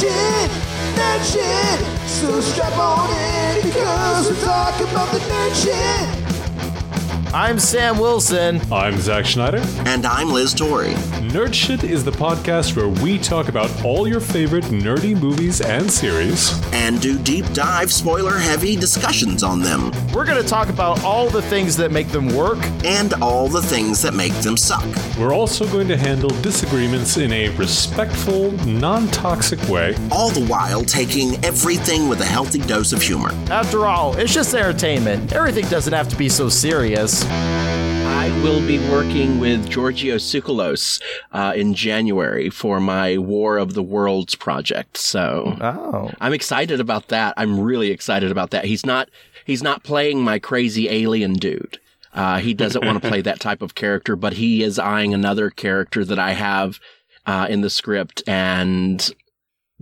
shit, nerd shit. So strap on in because we're talking about the nerd shit. I'm Sam Wilson. I'm Zach Schneider. And I'm Liz Torrey. Nerd Shit is the podcast where we talk about all your favorite nerdy movies and series. And do deep dive, spoiler heavy discussions on them. We're going to talk about all the things that make them work And all the things that make them suck. We're also going to handle disagreements in a respectful, non toxic way. All the while taking everything with a healthy dose of humor. After all, it's just entertainment. Everything doesn't have to be so serious. I will be working with Giorgio Tsoukalos uh, in January for my War of the Worlds project. So Oh. I'm excited about that. I'm really excited about that. He's not he's not playing my crazy alien dude. Uh, he doesn't want to play that type of character, but he is eyeing another character that I have uh, in the script, and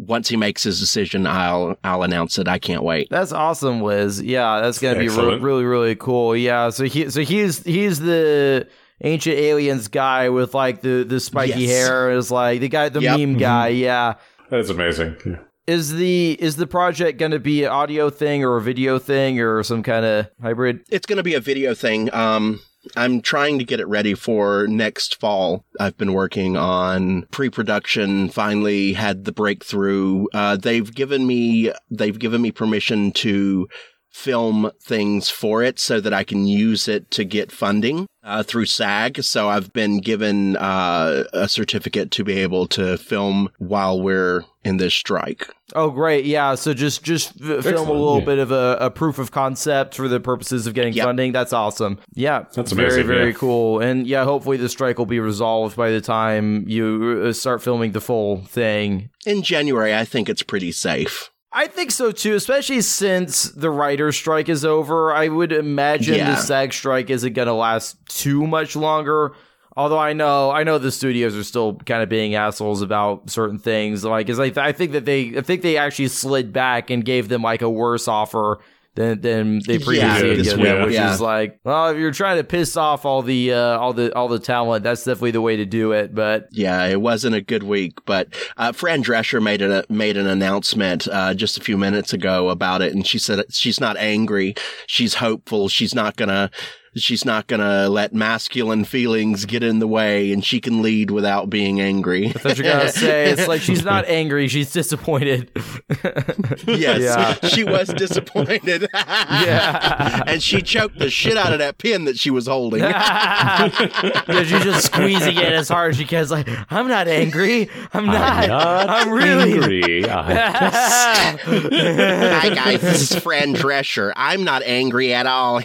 once he makes his decision, I'll I'll announce it. I can't wait. That's awesome, Liz. Yeah, that's gonna be re- really, really cool. Yeah, so he, so he's he's the ancient aliens guy with like the the spiky Yes. hair. Is like the guy, the Yep. meme guy. Yeah. That's amazing. Yeah. Is the is the project gonna be an audio thing or a video thing or some kind of hybrid? It's going to be a video thing. Um, I'm trying to get it ready for next fall. I've been working on pre-production. Finally, had the breakthrough. Uh, they've given me they've given me permission to film things for it so that I can use it to get funding uh, through SAG. So I've been given uh, a certificate to be able to film while we're in this strike. Oh, great! Yeah, so just just f- film a little yeah. bit of a, a proof of concept for the purposes of getting Yep. funding. That's awesome. Yeah, That's very amazing, very yeah. cool. And yeah, hopefully the strike will be resolved by the time you uh, start filming the full thing. In January, I think it's pretty safe. I think so too, especially since the writer's strike is over. I would imagine Yeah. the SAG strike isn't going to last too much longer. Although I know, I know the studios are still kind of being assholes about certain things. Like, is I, I think that they, I think they actually slid back and gave them like a worse offer than than they previously Yeah, had this given way, them, which yeah. is like, well, if you're trying to piss off all the uh, all the all the talent, that's definitely the way to do it. But Yeah, it wasn't a good week, but uh, Fran Drescher made a made an announcement uh, just a few minutes ago about it, and she said she's not angry, she's hopeful, she's not gonna she's not gonna let masculine feelings get in the way, and she can lead without being angry. that's what you're gonna say. It's like she's not angry, she's disappointed. yes, Yeah. she was disappointed. Yeah. and she choked the shit out of that pin that she was holding. yeah, she's just squeezing it as hard as she can. It's like, I'm not angry. I'm not. I'm not I'm really. angry. I Hi guys, this is Fran Drescher. I'm not angry at all.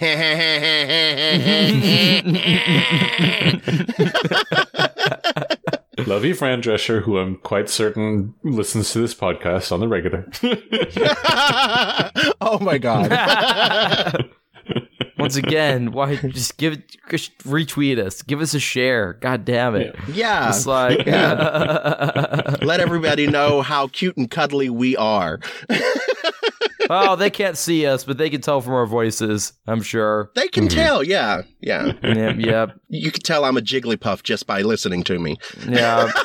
Love you, Fran Drescher, who I'm quite certain listens to this podcast on the regular. oh my god. Once again, why just give it, just retweet us, give us a share. God damn it! Yeah. It's like, Let everybody know how cute and cuddly we are. Oh, they can't see us, but they can tell from our voices. I'm sure. They can tell, yeah. Yeah. Yep, yep, You can tell I'm a Jigglypuff just by listening to me. yeah.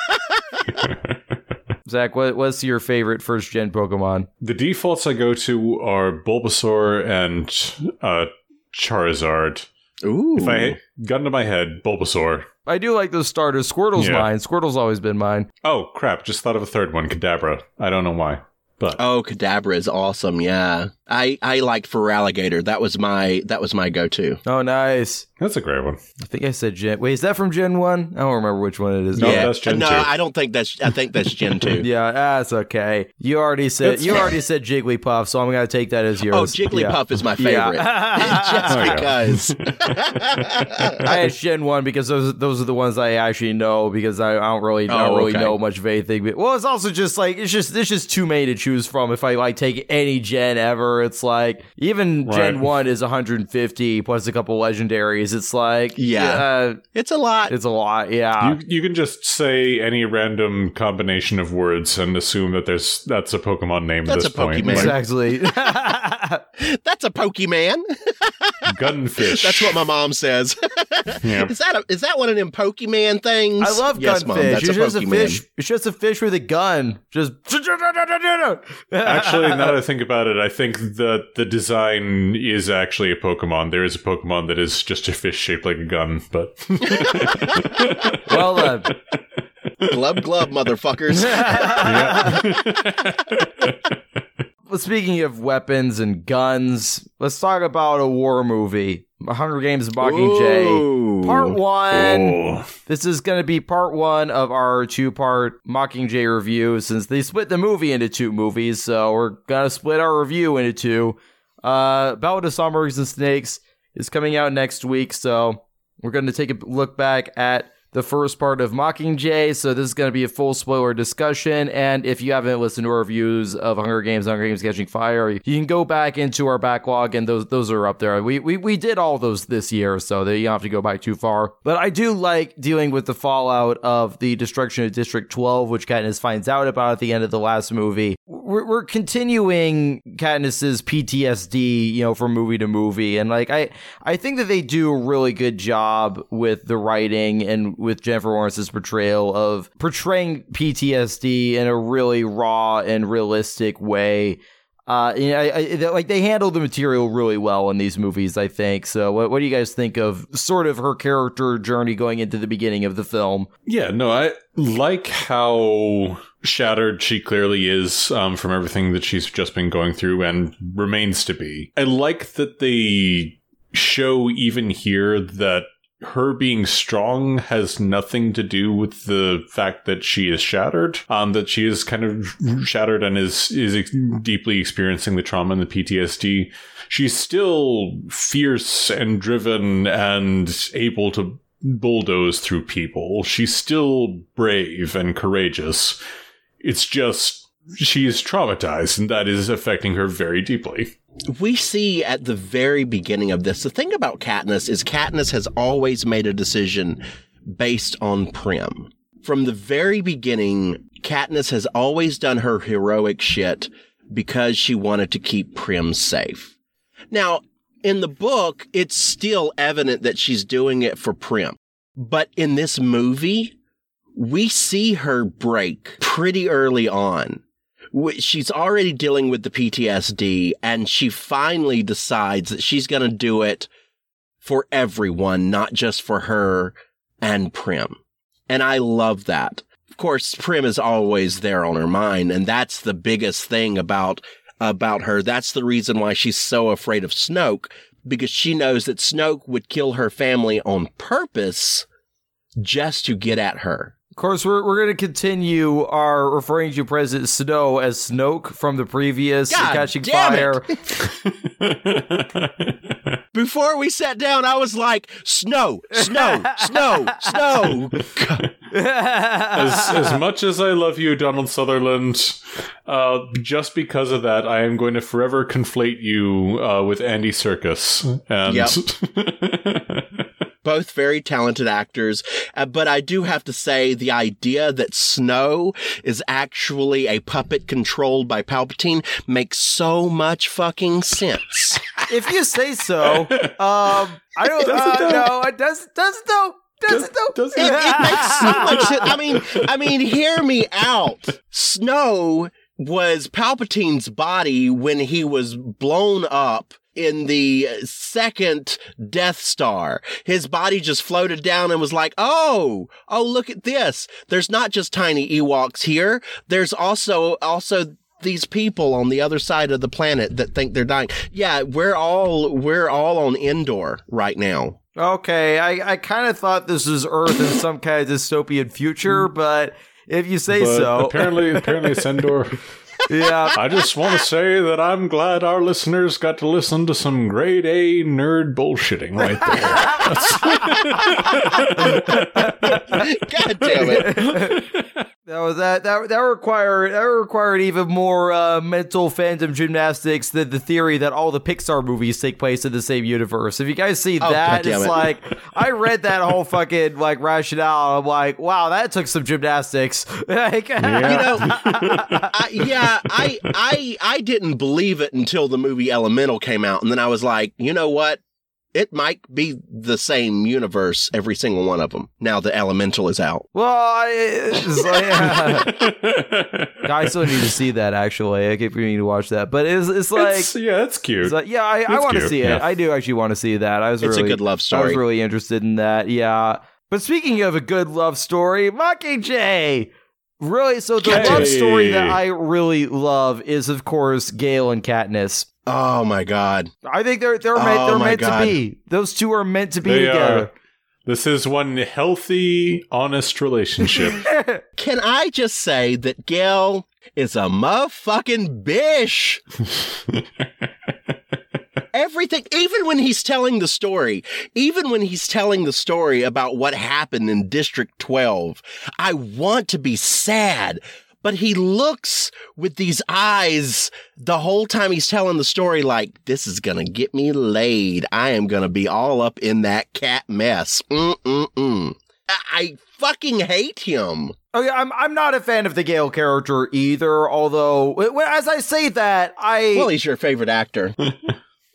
Zach, what, what's your favorite first gen Pokemon? the defaults I go to are Bulbasaur and uh, Charizard. Ooh. If I gun to my head, Bulbasaur. I do like those starters. Squirtle's Yeah. mine. Squirtle's always been mine. Oh crap! Just thought of a third one, Kadabra. I don't know why, but Oh, Kadabra is awesome, yeah. I, I liked Feraligatr. That was my that was my go to. Oh, nice. that's a great one. I think I said Gen. Wait, is that from Gen One? I don't remember which one it is. No, yeah. that's Gen no, 2. I don't think that's I think that's Gen 2. Yeah, that's okay. You already said That's you fine. already said Jigglypuff, so I'm gonna take that as yours. Oh, Jigglypuff is my favorite. Yeah. just Oh, because. I had Gen One because those those are the ones I actually know because I, I don't really I don't Oh, really okay. know much of anything. But, well, it's also just like it's just there's just too many to choose from. If I like take any Gen ever, it's like even Gen One is 150 plus a couple legendaries. It's like Yeah. uh, it's a lot. it's a lot. Yeah. you you can just say any random combination of words and assume that there's that's a Pokemon name That's at this a point. Pokemon. Like, Exactly. That's a Pokemon. Gunfish. That's what my mom says. Yeah. Is that a, is that one of them Pokemon things? I love yes, gunfish. Mom, that's it's a just a Pokemon. fish. It's just a fish with a gun. Just Actually, now that I think about it, I think that the design is actually a Pokemon. There is a Pokemon that is just a fish shaped like a gun, but well done. Glub glub, motherfuckers. Well, speaking of weapons and guns, let's talk about a war movie. Hunger Games Mockingjay. Ooh. Part one. oh, This is going to be part one of our two part Mockingjay review since they split the movie into two movies. So we're going to split our review into two. Uh, Ballad of Songbirds and Snakes is coming out next week. So we're going to take a look back at the first part of Mockingjay. So this is going to be a full spoiler discussion. And if you haven't listened to our reviews of Hunger Games, Hunger Games Catching Fire, you can go back into our backlog and those those are up there. We we, we did all those this year, so that you don't have to go back too far. But I do like dealing with the fallout of the destruction of District 12, which Katniss finds out about at the end of the last movie. We're, we're continuing Katniss's PTSD, you know, from movie to movie, and like I I think that they do a really good job with the writing and with Jennifer Lawrence's portrayal of portraying PTSD in a really raw and realistic way. Uh, you know, I, I, like they handle the material really well in these movies, I think. So, what, what do you guys think of sort of her character journey going into the beginning of the film? yeah. No, I like how shattered she clearly is um, from everything that she's just been going through and remains to be. I like that they show even here that her being strong has nothing to do with the fact that she is shattered. Um, that she is kind of shattered and is is ex- deeply experiencing the trauma and the PTSD. She's still fierce and driven and able to bulldoze through people. She's still brave and courageous. It's just she is traumatized, and that is affecting her very deeply. We see at the very beginning of this, the thing about Katniss is Katniss has always made a decision based on Prim. From the very beginning, Katniss has always done her heroic shit because she wanted to keep Prim safe. Now, in the book, it's still evident that she's doing it for Prim. But in this movie, we see her break pretty early on she's already dealing with the PTSD and she finally decides that she's going to do it for everyone, not just for her and Prim. And I love that. Of course, Prim is always there on her mind, and that's the biggest thing about about her. That's the reason why she's so afraid of Snoke, because she knows that Snoke would kill her family on purpose just to get at her. Of course, we're, we're going to continue our referring to President Snow as Snoke from the previous God Catching damn Fire. Before we sat down, I was like, snow, snow, snow, snow. as, as much as I love you, Donald Sutherland, uh, just because of that, I am going to forever conflate you uh, with Andy Serkis. And Both very talented actors. Uh, but I do have to say the idea that Snow is actually a puppet controlled by Palpatine makes so much fucking sense. if you say so, um, I don't Does it uh, though? no, it does does it though. Does, it though? does It, it makes so much sense. I mean, I mean, hear me out. Snow was Palpatine's body when he was blown up in the second Death Star. His body just floated down and was like, "Oh, oh, look at this. There's not just tiny Ewoks here. There's also also these people on the other side of the planet that think they're dying. Yeah, we're all we're all on Endor right now. Okay, I, I kind of thought this was Earth in some kind of dystopian future, mm. but if you say but so, apparently, apparently, Sendor. yeah. I just want to say that I'm glad our listeners got to listen to some grade A nerd bullshitting right there. God damn it. That was that that that required that required even more uh, mental phantom gymnastics than the theory that all the Pixar movies take place in the same universe. If you guys see Oh, that, God it's it. like I read that whole fucking like rationale. I'm like, wow, that took some gymnastics. like, You know, I, yeah, I, I, I didn't believe it until the movie Elemental came out, and then I was like, you know what? It might be the same universe, every single one of them. Now the Elemental is out. well, I, it's like, I still need to see that. Actually, I keep meaning to watch that, but it's it's like. It's- yeah, that's cute. it's like, yeah, I, I want to see it. yeah. I do actually want to see that. I was It's a really, good love I was really interested in that. Yeah. But speaking of a good love story, Mockingjay. Really, so the Yay. love story that I really love is, of course, Gale and Katniss. Oh my god! I think they're they're meant Oh they're meant God. to be. Those two are meant to be They together. This is one healthy, honest relationship. Can I just say that Gale is a motherfucking bish? Everything, even when he's telling the story, even when he's telling the story about what happened in District 12, I want to be sad, but he looks with these eyes the whole time he's telling the story like, this is gonna get me laid. I am gonna be all up in that cat mess. Mm-mm-mm. I, I fucking hate him. Oh yeah, I'm I'm not a fan of the Gale character either. Although, w- w- as I say that, I Well, he's your favorite actor.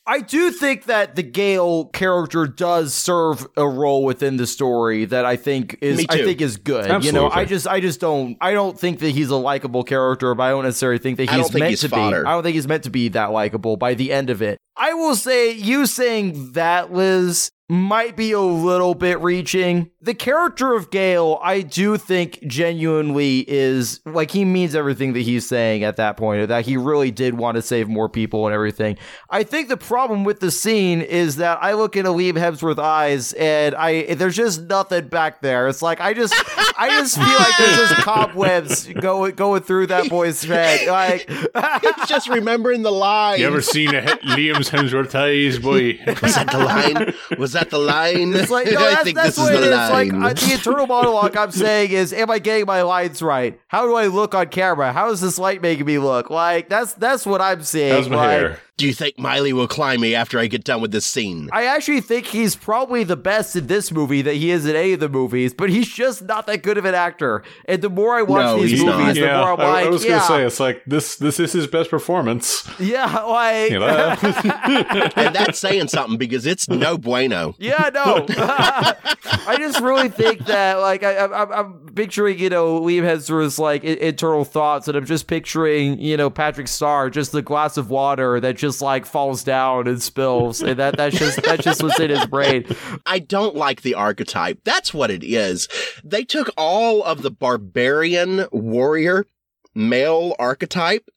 I do think that the Gale character does serve a role within the story that I think is I think is good. You know, I just I just don't I don't think that he's a likable character, but I don't necessarily think that he's don't think meant he's to fodder. be. I don't think he's meant to be that likable by the end of it. I will say you saying that Liz might be a little bit reaching. The character of Gale, I do think genuinely is like he means everything that he's saying at that point, that he really did want to save more people and everything. I think the problem with the scene is that I look into Liam Hemsworth's eyes and I there's just nothing back there. It's like I just I just feel like there's just cobwebs going going through that boy's head. Like He's just remembering the line. you ever seen a he- Liam's Hemsworth eyes, boy? Was that the line? Was that the line? It's like no, I think that's this is what it the is. line. Like uh, the internal monologue I'm saying is, am I getting my lines right? How do I look on camera? How is this light making me look? Like that's that's what I'm seeing. How's my like, hair? Do you think Miley will climb me after I get done with this scene? I actually think he's probably the best in this movie that he is in any of the movies, but he's just not that good of an actor. And the more I watch No, these he's not. movies, the Yeah, more I'm I, like, I was yeah, gonna say it's like this. This is his best performance. yeah, like, You know? and that's saying something because it's no bueno. Yeah, no. I just really think that, like, I, I, I'm- I'm picturing, you know, Liam Hemsworth's like i- internal thoughts, and I'm just picturing, you know, Patrick Star, just the glass of water that just like falls down and spills, and that that's just that's just what's in his brain. I don't like the archetype. That's what it is. They took all of the barbarian warrior male archetype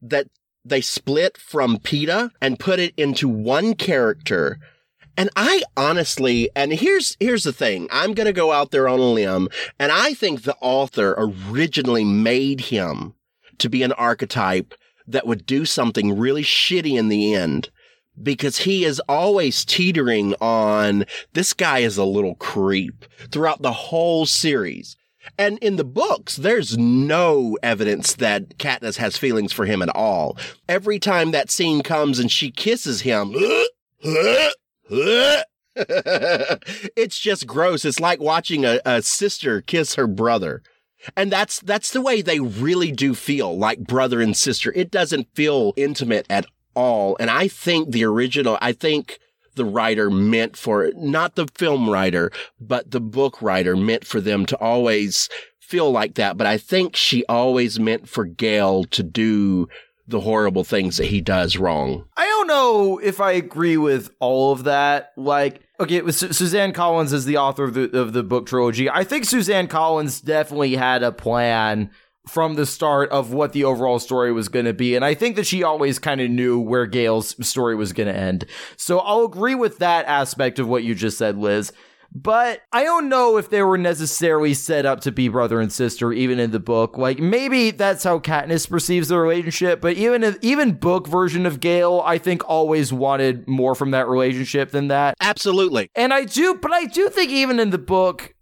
that they split from Peeta and put it into one character. And I honestly, and here's, here's the thing. I'm going to go out there on a limb and I think the author originally made him to be an archetype that would do something really shitty in the end because he is always teetering on this guy is a little creep throughout the whole series. And in the books, there's no evidence that Katniss has feelings for him at all. Every time that scene comes and she kisses him, it's just gross. It's like watching a, a sister kiss her brother. And that's that's the way they really do feel, like brother and sister. It doesn't feel intimate at all. And I think the original, I think the writer meant for not the film writer, but the book writer meant for them to always feel like that. But I think she always meant for Gale to do the horrible things that he does wrong. I don't know if I agree with all of that. Like, okay, was Su- Suzanne Collins is the author of the of the book trilogy. I think Suzanne Collins definitely had a plan from the start of what the overall story was going to be, and I think that she always kind of knew where Gale's story was going to end. So I'll agree with that aspect of what you just said, Liz. But I don't know if they were necessarily set up to be brother and sister, even in the book. Like maybe that's how Katniss perceives the relationship. But even if, even book version of Gale, I think always wanted more from that relationship than that. Absolutely. And I do, but I do think even in the book,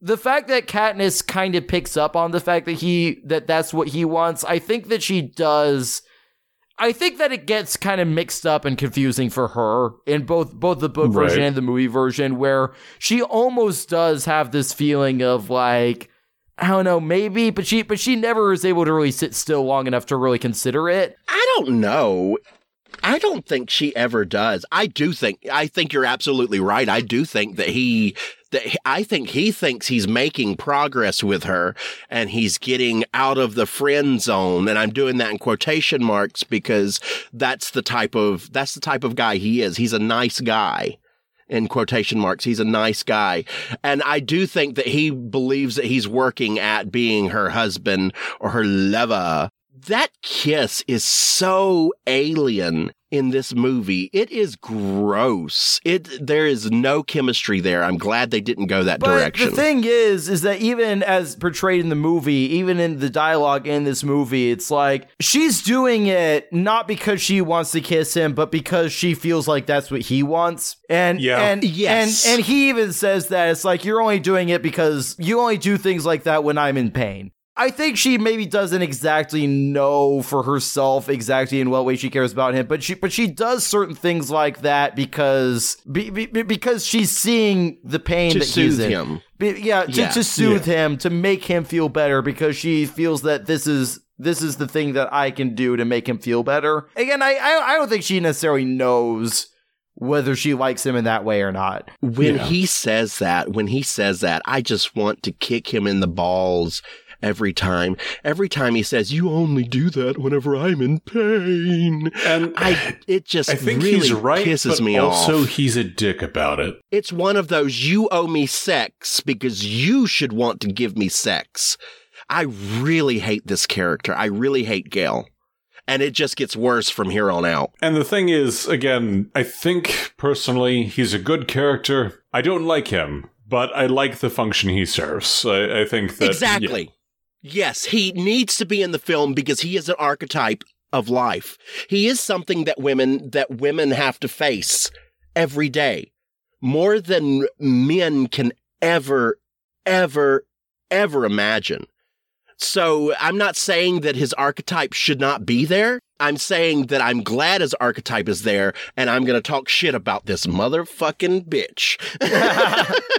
the fact that Katniss kind of picks up on the fact that he that that's what he wants, I think that she does. I think that it gets kind of mixed up and confusing for her in both both the book version and the movie version, where she almost does have this feeling of like I don't know, maybe, but she but she never is able to really sit still long enough to really consider it. I don't know. I don't think she ever does. I do think I think you're absolutely right. I do think that he that I think he thinks he's making progress with her and he's getting out of the friend zone and I'm doing that in quotation marks because that's the type of that's the type of guy he is. He's a nice guy. In quotation marks, he's a nice guy. And I do think that he believes that he's working at being her husband or her lover that kiss is so alien in this movie. It is gross. It there is no chemistry there. I'm glad they didn't go that But direction. the thing is, is that even as portrayed in the movie, even in the dialogue in this movie, it's like she's doing it not because she wants to kiss him, but because she feels like that's what he wants. And Yeah. and Yes. and and he even says that it's like you're only doing it because you only do things like that when I'm in pain. I think she maybe doesn't exactly know for herself exactly in what way she cares about him, but she but she does certain things like that because be, be, because she's seeing the pain to that he's in. him. Be- yeah, to, Yeah. to soothe him, to make him feel better because she feels that this is this is the thing that I can do to make him feel better. Again, I I, I don't think she necessarily knows whether she likes him in that way or not. When Yeah. he says that, when he says that, I just want to kick him in the balls every time. Every time he says, "You only do that whenever I'm in pain." And I it just I think really he's right, pisses me also off. he's a dick about it. It's one of those you owe me sex because you should want to give me sex. I really hate this character. I really hate Gale. And it just gets worse from here on out. And the thing is, again, I think personally he's a good character. I don't like him, but I like the function he serves. I, I think that exactly. Yes, he needs to be in the film because he is an archetype of life. He is something that women that women have to face every day. More than men can ever ever ever imagine. So I'm not saying that his archetype should not be there. I'm saying that I'm glad his archetype is there and I'm going to talk shit about this motherfucking bitch.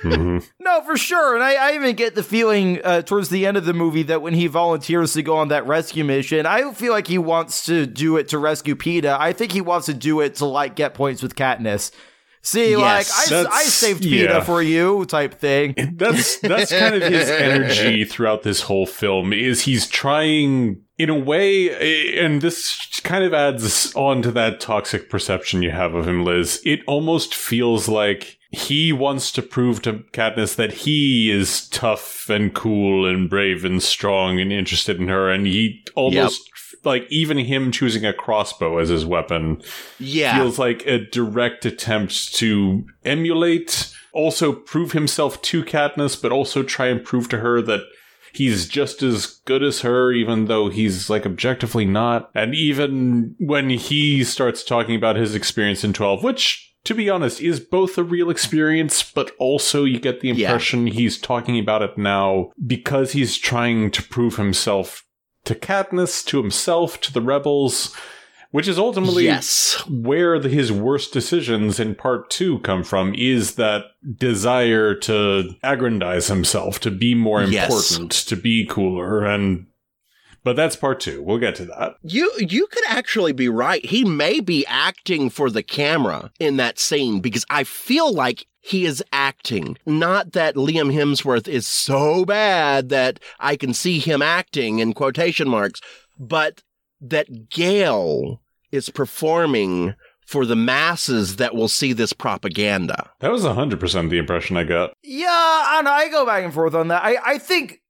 Mhm. No, for sure. And I, I even get the feeling uh, towards the end of the movie that when he volunteers to go on that rescue mission, I don't feel like he wants to do it to rescue Peeta. I think he wants to do it to like get points with Katniss. See, Yes, like I, I saved Peeta yeah. for you, type thing. That's that's kind of his energy throughout this whole film. Is he's trying in a way, eh, and this kind of adds on to that toxic perception you have of him, Liz. It almost feels like he wants to prove to Katniss that he is tough and cool and brave and strong and interested in her, and he almost. Like even him choosing a crossbow as his weapon yeah. feels like a direct attempt to emulate, also prove himself to Katniss, but also try and prove to her that he's just as good as her, even though he's like objectively not. And even when he starts talking about his experience in 12, which to be honest, is both a real experience, but also you get the Yeah. impression he's talking about it now because he's trying to prove himself to Katniss, to himself, to the rebels, which is ultimately yes. where the, his worst decisions in part two come from is that desire to aggrandize himself, to be more Yes. important, to be cooler, and but that's part two. We'll get to that. You you could actually be right. He may be acting for the camera in that scene because I feel like he is acting. Not that Liam Hemsworth is so bad that I can see him acting in quotation marks, but that Gale is performing for the masses that will see this propaganda. That was hundred percent the impression I got. Yeah, I don't know. I go back and forth on that. I, I think,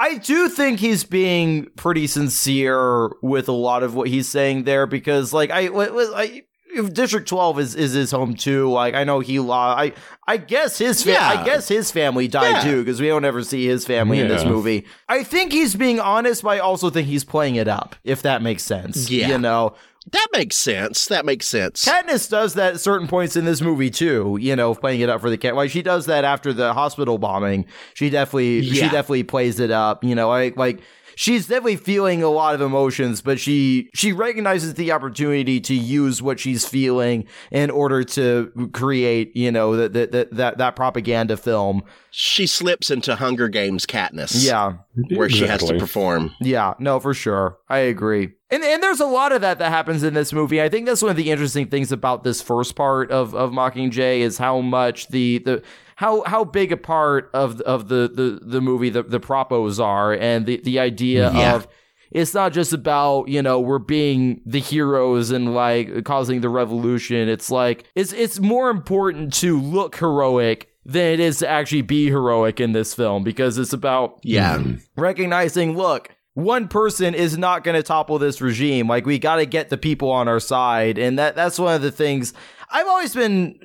I do think he's being pretty sincere with a lot of what he's saying there because, like, I, what was I, District 12 is, is his home too. Like I know he lost. I I guess his fa- Yeah. I guess his family died Yeah. too because we don't ever see his family in this movie. I think he's being honest, but I also think he's playing it up. If that makes sense. Yeah. You know, That makes sense. That makes sense. Katniss does that at certain points in this movie too. You know, playing it up for the cat. Like she does that after the hospital bombing. She definitely, she definitely plays it up. You know, like like she's definitely feeling a lot of emotions, but she she recognizes the opportunity to use what she's feeling in order to create, you know, that that that that, that propaganda film. she slips into Hunger Games Katniss. Yeah. Where she has to perform. Yeah, no, for sure. I agree. And and there's a lot of that that happens in this movie. I think that's one of the interesting things about this first part of of Mockingjay is how much the the how how big a part of of the the the movie the the propos are and the the idea mm-hmm. Yeah. of it's not just about you know we're being the heroes and like causing the revolution it's like it's it's more important to look heroic than it is to actually be heroic in this film because it's about Yeah. recognizing look one person is not going to topple this regime. Like we got to get the people on our side. And that that's one of the things i've always been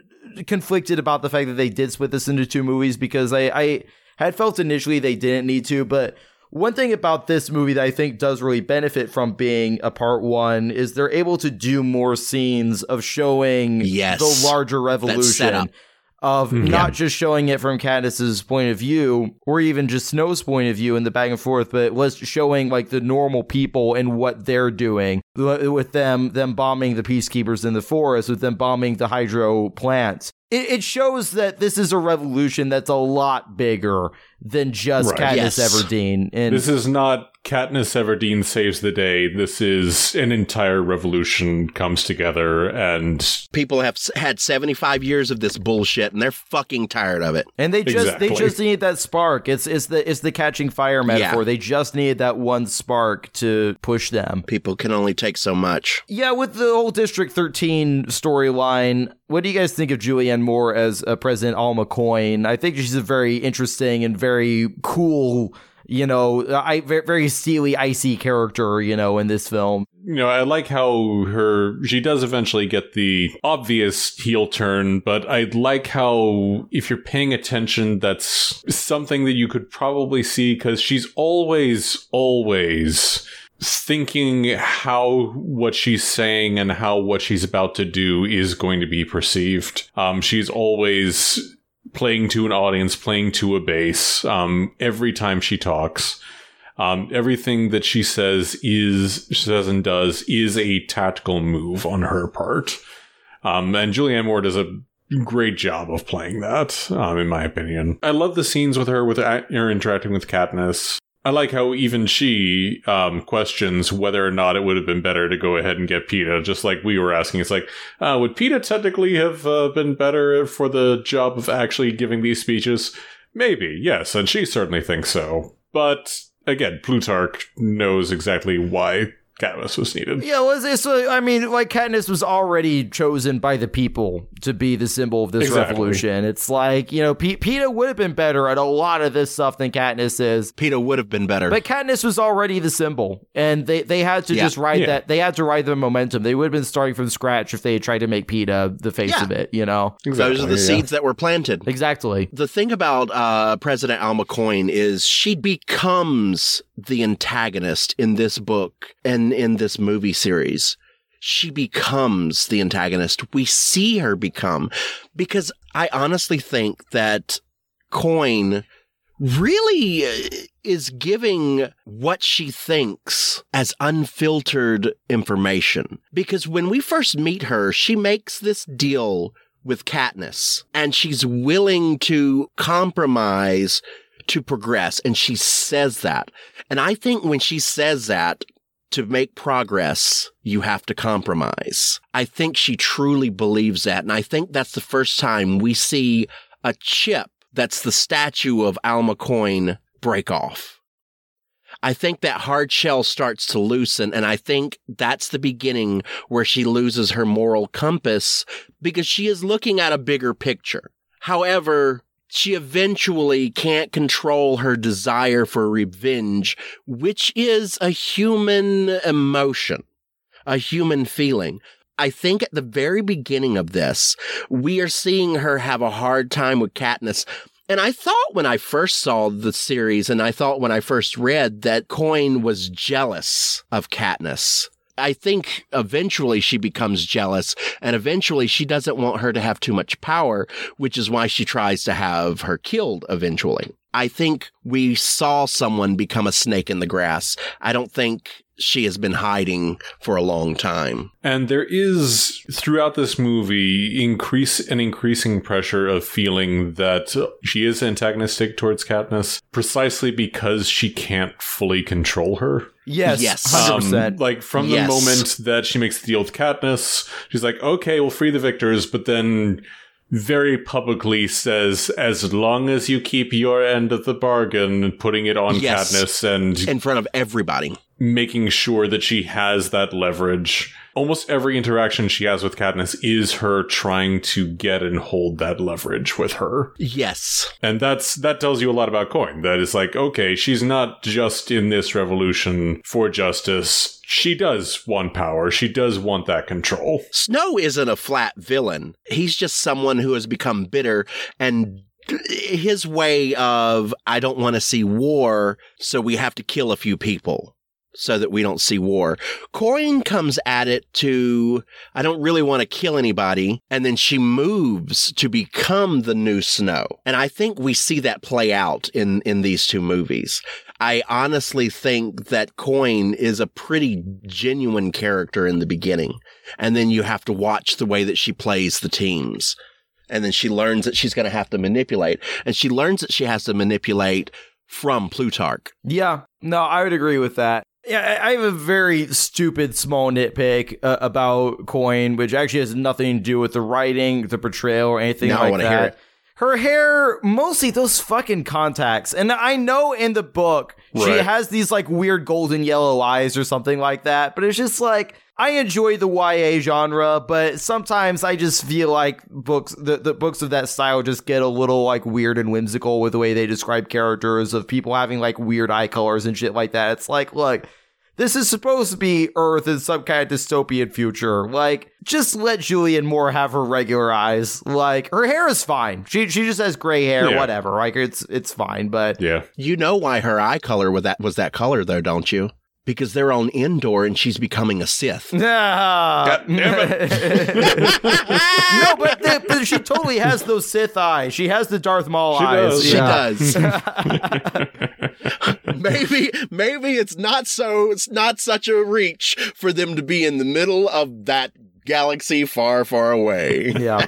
conflicted about the fact that they did split this into two movies because i i had felt initially they didn't need to but one thing about this movie that I think does really benefit from being a part one is they're able to do more scenes of showing Yes. the larger revolution setup. of hmm. not just showing it from Katniss's point of view or even just Snow's point of view in the back and forth, but was showing like the normal people and what they're doing with them them bombing the peacekeepers in the forest, with them bombing the hydro plants. It, it shows that this is a revolution that's a lot bigger than just Right. Katniss Yes. Everdeen. And This is not Katniss Everdeen saves the day. This is an entire revolution comes together, and People have had 75 years of this bullshit and they're fucking tired of it. And they just they just need that spark. It's it's the it's the catching fire metaphor. Yeah. They just need that one spark to push them. People can only take so much. Yeah, with the whole District 13 storyline, what do you guys think of Julianne Moore as uh, President Alma Coin? I think she's a very interesting and very cool, you know, I very, steely, icy character, you know, in this film. you know, I like how her she does eventually get the obvious heel turn, but I like how if you're paying attention, that's something that you could probably see because she's always, always thinking how what she's saying and how what she's about to do is going to be perceived. Um, she's always playing to an audience, playing to a base. Um, every time she talks. Um, everything that she says is says and does is a tactical move on her part. Um, and Julianne Moore does a great job of playing that, um, in my opinion. I love the scenes with her with her interacting with Katniss. I like how even she um, questions whether or not it would have been better to go ahead and get Peeta, just like we were asking. It's like, uh, would Peeta technically have uh, been better for the job of actually giving these speeches? Maybe, yes, and she certainly thinks so. But again, Plutarch knows exactly why Katniss was needed. Yeah, well, it's, it's, I mean, like Katniss was already chosen by the people to be the symbol of this Exactly. revolution. It's like you know, P- Peeta would have been better at a lot of this stuff than Katniss is. Peeta would have been better. But Katniss was already the symbol, and they, they had to Yeah. just ride Yeah. that. They had to ride the momentum. They would have been starting from scratch if they had tried to make Peeta the face Yeah. of it. You know, Those are the yeah. seeds that were planted. exactly. The thing about uh, President Alma Coin is she becomes the antagonist in this book and in this movie series. She becomes the antagonist. We see her become because I honestly think that Coin really uh, is giving what she thinks as unfiltered information. Because when we first meet her, she makes this deal with Katniss and she's willing to compromise to progress. And she says that. And I think when she says that, to make progress, you have to compromise. I think she truly believes that. And I think that's the first time we see a chip that's the statue of Alma Coin break off. I think that hard shell starts to loosen, and I think that's the beginning where she loses her moral compass because she is looking at a bigger picture. However, she eventually can't control her desire for revenge, which is a human emotion, a human feeling. I think at the very beginning of this, we are seeing her have a hard time with Katniss. And I thought when I first saw the series and I thought when I first read that Coin was jealous of Katniss. I think eventually she becomes jealous and eventually she doesn't want her to have too much power, which is why she tries to have her killed eventually. I think we saw someone become a snake in the grass. I don't think she has been hiding for a long time. And there is throughout this movie increase an increasing pressure of feeling that she is antagonistic towards Katniss precisely because she can't fully control her. Yes, Yes. hundred Um, percent. like from Yes. the moment that she makes the deal with Katniss, she's like, "Okay, we'll free the victors," but then very publicly says, "As long as you keep your end of the bargain, putting it on Yes. Katniss and In front of everybody. Making sure that she has that leverage." Almost every interaction she has with Katniss is her trying to get and hold that leverage with her. Yes. And that's that tells you a lot about Coin. That is like, okay, she's not just in this revolution for justice. She does want power. She does want that control. Snow isn't a flat villain. He's just someone who has become bitter and his way of, I don't want to see war, so we have to kill a few people so that we don't see war. Coin comes at it to, I don't really want to kill anybody. And then she moves to become the new Snow. And I think we see that play out in, in these two movies. I honestly think that Coin is a pretty genuine character in the beginning. And then you have to watch the way that she plays the teams. And then she learns that she's going to have to manipulate. And she learns that she has to manipulate from Plutarch. Yeah, no, I would agree with that. Yeah, I have a very stupid small nitpick uh, about Coin, which actually has nothing to do with the writing, the portrayal, or anything Now like that. hear it. Her hair, mostly those fucking contacts. And I know in the book she has these like weird golden yellow eyes or something like that, but it's just like I enjoy the YA genre, but sometimes I just feel like books the, the books of that style just get a little like weird and whimsical with the way they describe characters of people having like weird eye colors and shit like that. It's like, look, this is supposed to be Earth in some kind of dystopian future. Like, just let Julianne Moore have her regular eyes. Like, her hair is fine. She she just has gray hair, Yeah. whatever. Like, it's it's fine. But Yeah. You know why her eye color was that, was that color though, don't you? Because they're on Endor and she's becoming a Sith. Ah. no, but, the, but she totally has those Sith eyes. She has the Darth Maul She eyes. does. She does. maybe maybe it's not so it's not such a reach for them to be in the middle of that galaxy far far away. Yeah.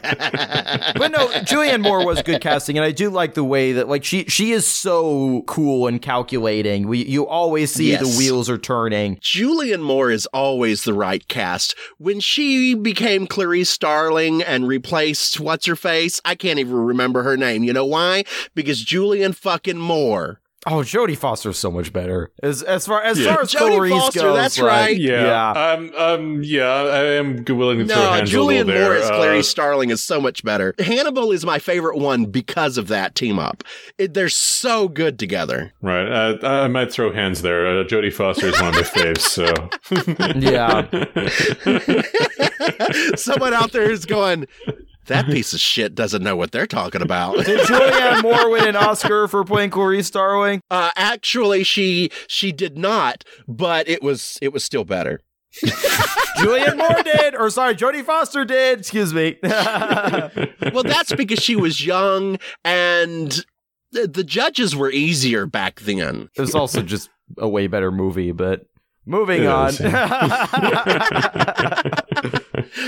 but no, Julianne Moore was good casting, and I do like the way that like she she is so cool and calculating. We you always see Yes. the wheels are turning. Julianne Moore is always the right cast. When she became Clarice Starling and replaced what's her face, I can't even remember her name. You know why? Because Julianne fucking Moore. Oh, Jodie Foster's so much better. As as far as Yeah. far as Jodie Clarice Foster, goes, that's like, right. Yeah. Yeah. Um, um, yeah, I am g- willing to throw No, hands Julianne a little Moore there. as Uh, Clarice Starling is so much better. Hannibal is my favorite one because of that team up. It, they're so good together. right. Uh, I might throw hands there. Uh, Jodie Foster is one of my faves, so. Yeah. Someone out there is going, that piece of shit doesn't know what they're talking about. Did Julianne Moore win an Oscar for playing Clarice Starling? Uh, actually, she she did not, but it was it was still better. Julianne Moore did, or sorry, Jodie Foster did. Excuse me. Well, that's because she was young and the, the judges were easier back then. it was also just a way better movie, but moving on.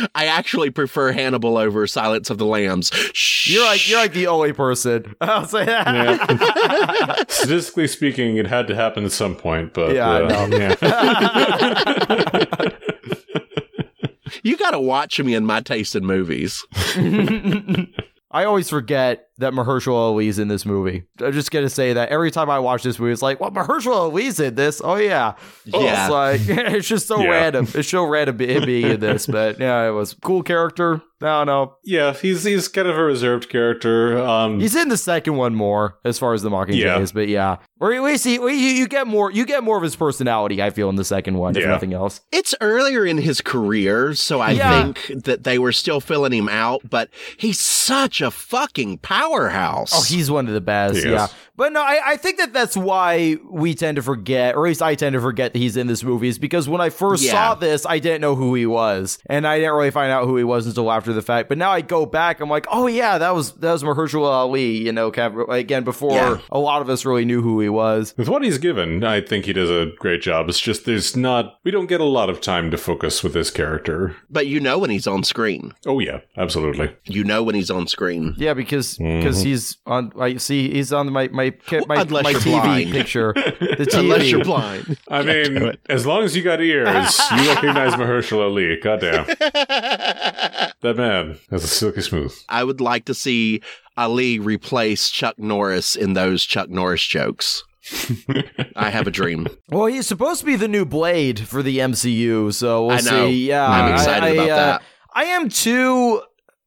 Is. I actually prefer Hannibal over Silence of the Lambs. Shh. you're like you're like the only person. I'll say that. Statistically speaking, it had to happen at some point, but. Yeah, I uh, know. yeah. you got to watch me in my taste in movies. I always forget that Mahershala Ali's in this movie. I'm just gonna say that every time I watch this movie, it's like, "Well, Mahershala Ali's in this." Oh yeah, Yeah. It's like it's just so Yeah. random. It's so random him being in this, but yeah, it was cool character. No, no. Yeah, he's he's kind of a reserved character. Um, He's in the second one more as far as the Mockingjay Yeah. is, but yeah. Or at least he, you, you get more you get more of his personality, I feel, in the second one, if nothing else. It's earlier in his career, so I Yeah. think that they were still filling him out, but he's such a fucking powerhouse. Oh, he's one of the best. Yeah. But no, I, I think that that's why we tend to forget, or at least I tend to forget that he's in this movie, is because when I first Yeah. saw this, I didn't know who he was, and I didn't really find out who he was until after the fact. But now I go back, I'm like, oh yeah, that was that was Mahershala Ali. You know, kind of, again before Yeah. a lot of us really knew who he was. with what he's given, I think he does a great job. It's just there's not we don't get a lot of time to focus with this character. but you know when he's on screen. Oh yeah, absolutely. You know when he's on screen. Yeah, because because Mm-hmm. he's on. I see he's on my my ca- my, Unless my you're TV blind. picture. The TV. Unless you're blind. I mean, as long as you got ears, you recognize Mahershala Ali. Goddamn, that man has a silky smooth. I would like to see Ali replace Chuck Norris in those Chuck Norris jokes. I have a dream. Well, he's supposed to be the new Blade for the MCU, so we'll I know. see. Yeah, I'm excited I, about uh, that. I am too.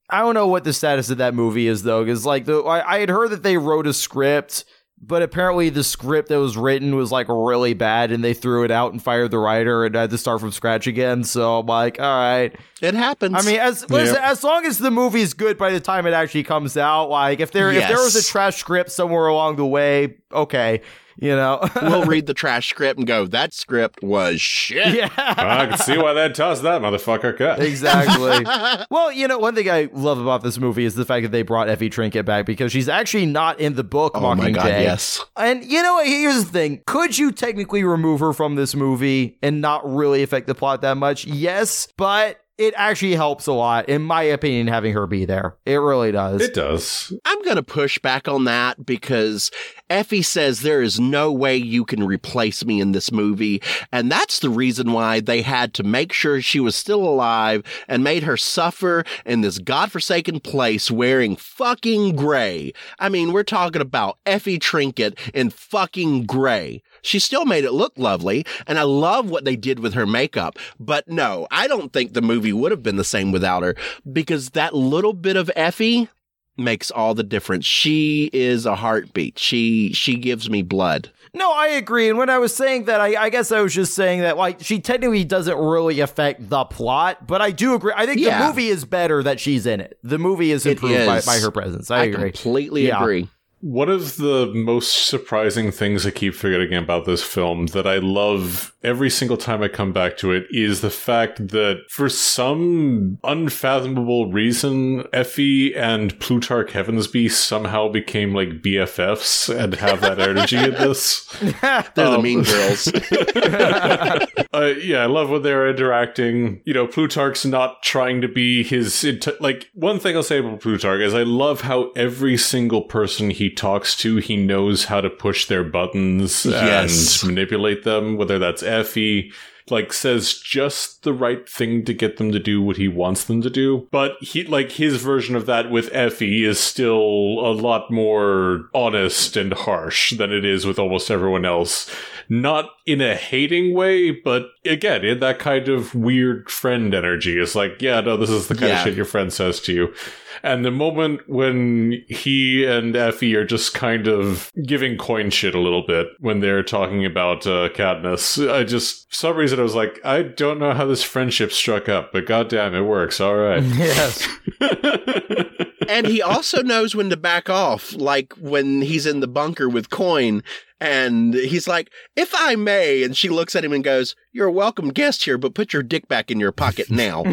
I don't know what the status of that movie is though, because like the I, I had heard that they wrote a script, but apparently the script that was written was like really bad, and they threw it out and fired the writer and had to start from scratch again. So I'm like, all right. It happens. I mean, as listen, as long as the movie is good by the time it actually comes out, like if there if there was a trash script somewhere along the way, okay, you know, we'll read the trash script and go, that script was shit. yeah. I can see why they tossed that motherfucker cut. Exactly. well, you know, one thing I love about this movie is the fact that they brought Effie Trinket back because she's actually not in the book Oh Mockingjay. my god, yes. And you know what? Here's the thing. Could you technically remove her from this movie and not really affect the plot that much? Yes, but it actually helps a lot, in my opinion, having her be there. It really does. It does. I'm going to push back on that because Effie says there is no way you can replace me in this movie. And that's the reason why they had to make sure she was still alive and made her suffer in this godforsaken place wearing fucking gray. I mean, we're talking about Effie Trinket in fucking gray. She still made it look lovely, and I love what they did with her makeup. But no, I don't think the movie would have been the same without her because that little bit of Effie makes all the difference. She is a heartbeat. She she gives me blood. No, I agree. And when I was saying that, I, I guess I was just saying that, like, she technically doesn't really affect the plot, but I do agree. I think Yeah. the movie is better that she's in it. The movie is improved By, is. by her presence. I, agree. completely Yeah. agree. One of the most surprising things I keep forgetting about this film that I love every single time I come back to it is the fact that for some unfathomable reason, Effie and Plutarch Heavensbee somehow became like BFFs and have that energy in this. They're the Um, mean girls. Uh, yeah, I love when they're interacting. You know, Plutarch's not trying to be his. Int- like, one thing I'll say about Plutarch is I love how every single person he talks to, he knows how to push their buttons Yes. and manipulate them, whether that's Effie. Like says just the right thing to get them to do what he wants them to do, but he like his version of that with Effie is still a lot more honest and harsh than it is with almost everyone else not in a hating way, but again, in that kind of weird friend energy. It's like, yeah, no, this is the kind Yeah. of shit your friend says to you. And the moment when he and Effie are just kind of giving coin shit a little bit when they're talking about uh, Katniss, I just, for some reason, I was like, I don't know how this friendship struck up, but goddamn, it works. All right. yes. and he also knows when to back off, like when he's in the bunker with Coin. And he's like, if I may. And she looks at him and goes, You're a welcome guest here, but put your dick back in your pocket now.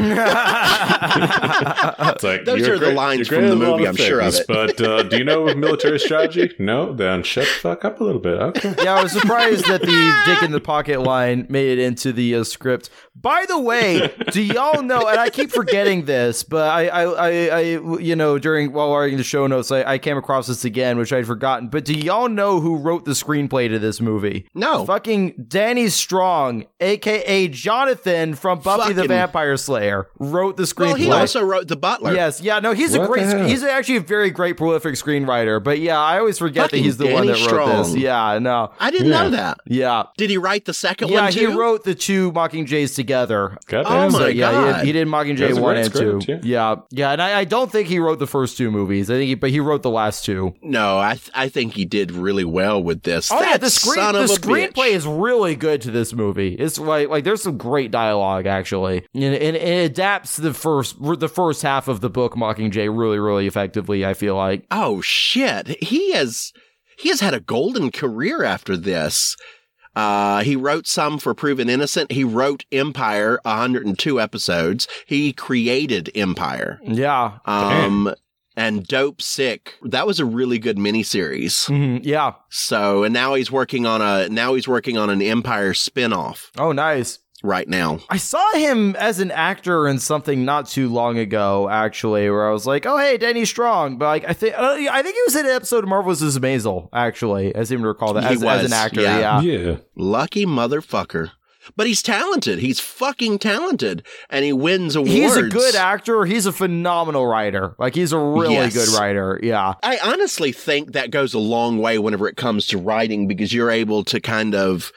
It's like, Those you're are the great- lines from the at a lot movie, I'm sure of it. But uh, do you know military strategy? No? Then shut the fuck up a little bit. Okay. yeah, I was surprised that the dick in the pocket line made it into the uh, script. By the way, do y'all know? And I keep forgetting this, but I, I, I, I you know, during while writing the show notes, I, I came across this again, which I'd forgotten. But do y'all know who wrote the screenplay to this movie? No. Fucking Danny Strong, aka Jonathan from Buffy the Vampire Slayer, wrote the screenplay. Well, he also wrote The Butler. Yes, yeah, no, he's a great. He's actually a very great, prolific screenwriter. But yeah, I always forget Fucking that he's the one that wrote this. Strong. Yeah, no, I didn't Yeah. know that. yeah, Did he write the second yeah. one Yeah, He wrote the two Mocking Jays together. Goddamn. Oh my So, yeah, he God. did, he did Mockingjay That's a one great and two. script, Yeah. yeah, and I, I don't think he wrote the first two movies. I think, he, but he wrote the last two. no, I th- I think he did really well with this. Oh yeah, the screen son the of a screenplay bitch. is really good to this movie. It's like like there's some great dialogue actually, and, and it adapts the first the first half of the book Mockingjay really really effectively. I feel like. Oh shit, he has he has had a golden career after this. Uh, he wrote some for Proven Innocent. He wrote Empire, 102 episodes. He created Empire. Yeah. Um, and Dopesick. That was a really good miniseries. Mhm, yeah. So, and now he's working on a, now he's working on an Empire spinoff Oh, nice. right now. I saw him as an actor in something not too long ago, actually, where I was like, "Oh, hey, Danny Strong." But like, I think uh, I think he was in an episode of Marvelous Mrs. Maisel. Actually, I seem to recall that He as, as was, an actor. yeah. Yeah. Yeah. Lucky motherfucker. But he's talented. He's fucking talented. And he wins awards. He's a good actor. He's a phenomenal writer. Like he's a really Yes. good writer. Yeah. I honestly think that goes a long way whenever it comes to writing because you're able to kind of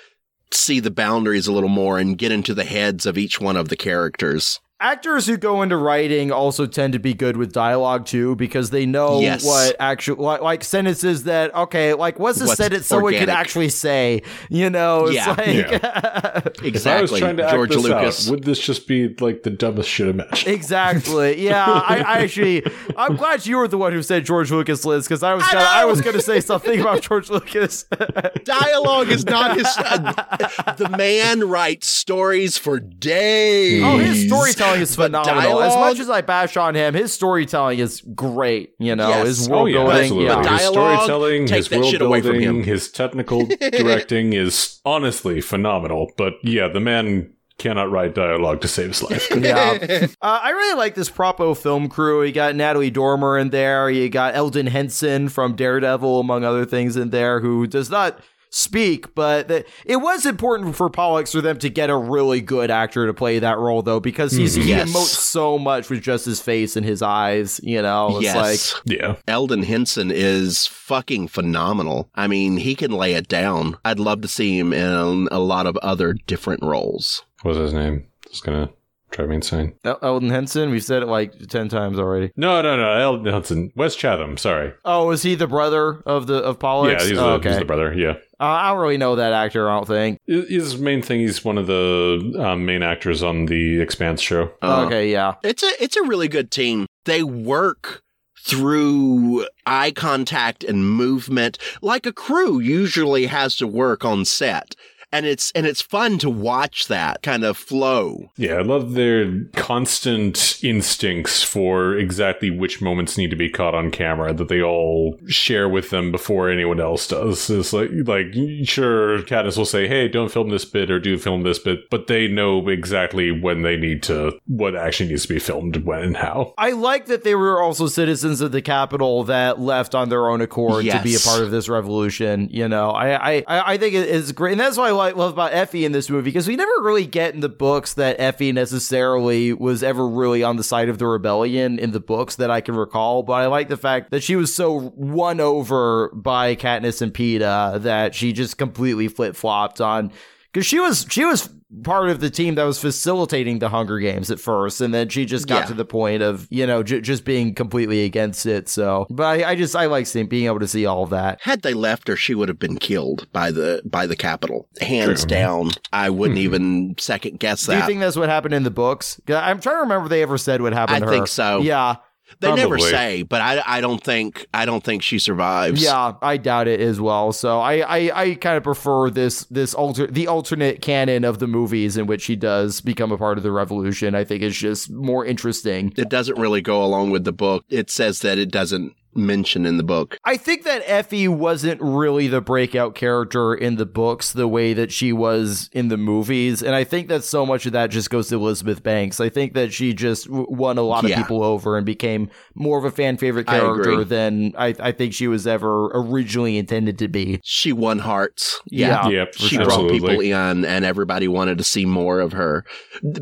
see the boundaries a little more and get into the heads of each one of the characters. Actors who go into writing also tend to be good with dialogue too because they know Yes. what actual like, like sentences that okay like what's a What's sentence someone could actually say you know it's Yeah. like If I was Exactly. trying to George act this Lucas. out, would this just be like the dumbest shit imaginable? Exactly. Yeah, I, I actually, I'm glad you were the one who said George Lucas, Liz, because I was, gonna, I, know! was going to say something about George Lucas. Dialogue is not his. Uh, the man writes stories for days. oh, his storytelling is But phenomenal. As much as I bash on him, his storytelling is great. You know, Yes. his Oh world yeah, building. absolutely. Yeah. But His dialogue, storytelling, take his that world shit away from building, him. his technical directing is honestly phenomenal. But yeah, the man cannot write dialogue to save his life. yeah. Uh, I really like this Propo film crew. You got Natalie Dormer in there. You got Elden Henson from Daredevil, among other things, in there, who does not speak, but that it was important for Pollux for them to get a really good actor to play that role, though, because he's, mm-hmm. he Yes. emotes so much with just his face and his eyes. You know, it's yes. yeah. Elden Henson is fucking phenomenal. I mean, he can lay it down. I'd love to see him in a lot of other different roles. What's his name? Just gonna drive me insane. like El- Elden Henson. We've said it like ten times already. No, no, no. Elden Henson. Wes Chatham. Sorry. Oh, is he the brother of the of Pollux? Yeah, he's, Oh, the, okay. he's the brother. Yeah. Uh, I don't really know that actor. I don't think. His main thing, he's one of the um, main actors on the Expanse show. Uh, okay, yeah. It's a it's a really good team. They work through eye contact and movement like a crew usually has to work on set. And it's and it's fun to watch that kind of flow. Yeah, I love their constant instincts for exactly which moments need to be caught on camera that they all share with them before anyone else does. It's like, like sure, Katniss will say, "Hey, don't film this bit or do film this bit," but they know exactly when they need to, what actually needs to be filmed, when and how. I like that they were also citizens of the Capitol that left on their own accord to be a part of this revolution. You know, I I, I I think it is great, and that's what I like, love about Effie in this movie because we never really get in the books that Effie necessarily was ever really on the side of the rebellion in the books that I can recall. But I like the fact that she was so won over by Katniss and Peeta that she just completely flip flopped on because she was she was part of the team that was facilitating the Hunger Games at first, and then she just got Yeah. to the point of you know j- just being completely against it. So, but I, I just I like seeing being able to see all of that. Had they left her, she would have been killed by the by the Capitol. Hands True. down. I wouldn't hmm. even second guess that. Do you think that's what happened in the books? I'm trying to remember if they ever said what happened I to her. think so. Yeah, they never say, but I I don't think I don't think she survives. yeah, I doubt it as well. So I I, I kind of prefer this this alter the alternate canon of the movies in which she does become a part of the revolution. I think is just more interesting. It doesn't really go along with the book. It says that it doesn't mention in the book. I think that Effie wasn't really the breakout character in the books the way that she was in the movies. And I think that so much of that just goes to Elizabeth Banks. I think that she just won a lot of Yeah. people over and became more of a fan favorite character agree. than I, I think she was ever originally intended to be. She won hearts. Yeah. Yep, she absolutely. brought people in and everybody wanted to see more of her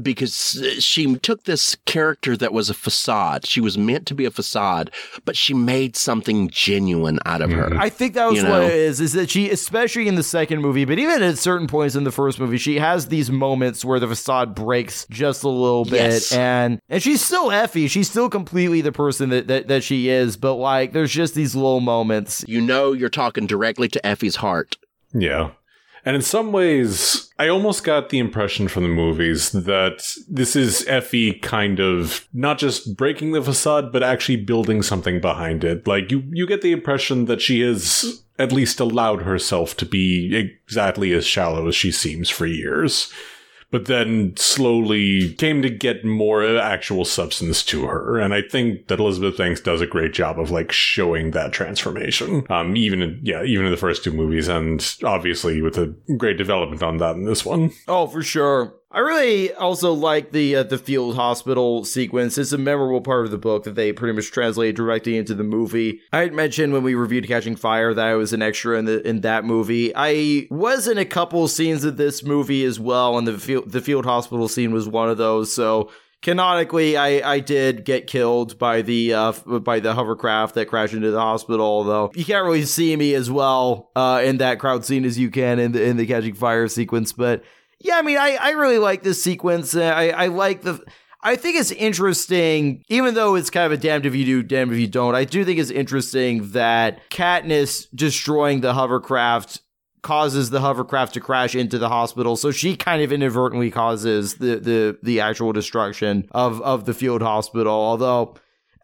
because she took this character that was a facade she was meant to be a facade but she made something genuine out of her mm-hmm. I think that was You what it is, is that she, especially in the second movie, but even at certain points in the first movie, she has these moments where the facade breaks just a little bit. Yes. And and she's still Effie. She's still completely the person that, that, that she is, but like there's just these little moments. you know you're talking directly to effie's heart Yeah. And in some ways, I almost got the impression from the movies that this is Effie kind of not just breaking the facade, but actually building something behind it. Like you, you get the impression that she has at least allowed herself to be exactly as shallow as she seems for years. But then slowly came to get more actual substance to her. And I think that Elizabeth Banks does a great job of like showing that transformation. Um, even in, yeah, even in the first two movies and obviously with a great development on that in this one. Oh, for sure. I really also like the uh, the field hospital sequence. It's a memorable part of the book that they pretty much translate directly into the movie. I had mentioned when we reviewed Catching Fire that I was an extra in the in that movie. I was in a couple scenes of this movie as well, and the field the field hospital scene was one of those. So canonically, I, I did get killed by the uh, by the hovercraft that crashed into the hospital. Although you can't really see me as well uh, in that crowd scene as you can in the in the Catching Fire sequence, but. Yeah, I mean, I, I really like this sequence. Uh, I, I like the. I think it's interesting, even though it's kind of a damned if you do, damned if you don't. I do think it's interesting that Katniss destroying the hovercraft causes the hovercraft to crash into the hospital. So she kind of inadvertently causes the the the actual destruction of of the field hospital. Although.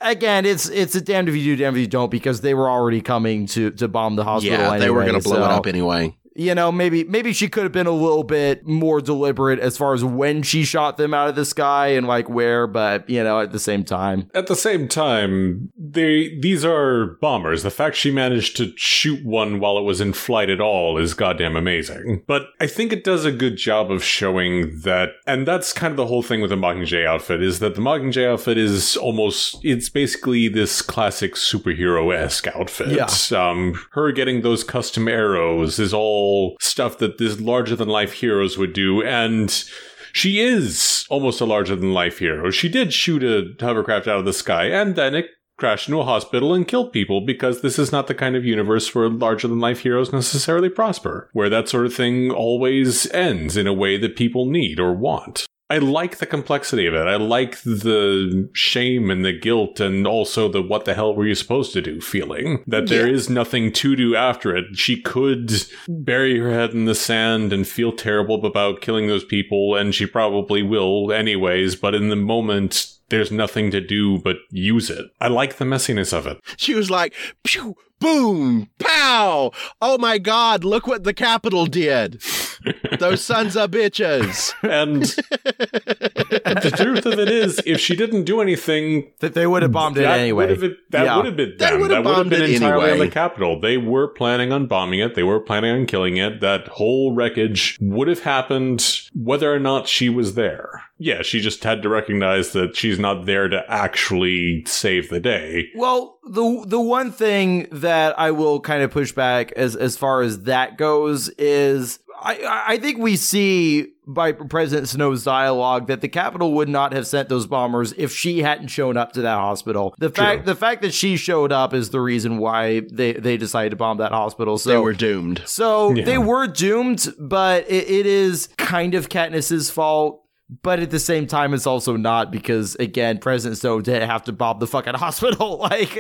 Again, it's it's a damned if you do, damned if you don't, because they were already coming to to bomb the hospital. yeah they were going to blow it up anyway you know, maybe maybe she could have been a little bit more deliberate as far as when she shot them out of the sky and like where, but you know, at the same time. At the same time, they these are bombers. The fact she managed to shoot one while it was in flight at all is goddamn amazing. But I think it does a good job of showing that, and that's kind of the whole thing with the Mockingjay outfit is that the Mockingjay outfit is almost it's basically this classic superhero esque outfit. Yeah. Um, her getting those custom arrows is all stuff that these larger than life heroes would do, and she is almost a larger than life hero. She did shoot a hovercraft out of the sky, and then it crashed into a hospital and killed people because this is not the kind of universe where larger than life heroes necessarily prosper, where that sort of thing always ends in a way that people need or want. I like the complexity of it. I like the shame and the guilt and also the what the hell were you supposed to do feeling. That there Yeah. is nothing to do after it. She could bury her head in the sand and feel terrible about killing those people, and she probably will anyways, but in the moment, there's nothing to do but use it. I like the messiness of it. she was like pew boom pow oh my god look what the capitol did those sons of bitches And the truth of it is, if she didn't do anything, That they would have bombed it anyway. Would have, that Yeah. would have been They them. would have That would have bombed been it entirely on the Capitol. They were planning on bombing it. They were planning on killing it. That whole wreckage would have happened whether or not she was there. Yeah, she just had to recognize that she's not there to actually save the day. Well, the the one thing that I will kind of push back as as far as that goes is I I- I think we see by President Snow's dialogue that the Capitol would not have sent those bombers if she hadn't shown up to that hospital. The fact the fact that she showed up is the reason why they they decided to bomb that hospital. So they were doomed so Yeah. they were doomed, but it, it is kind of Katniss's fault. But at the same time, it's also not because again, President Snow didn't have to bomb the fucking hospital. like,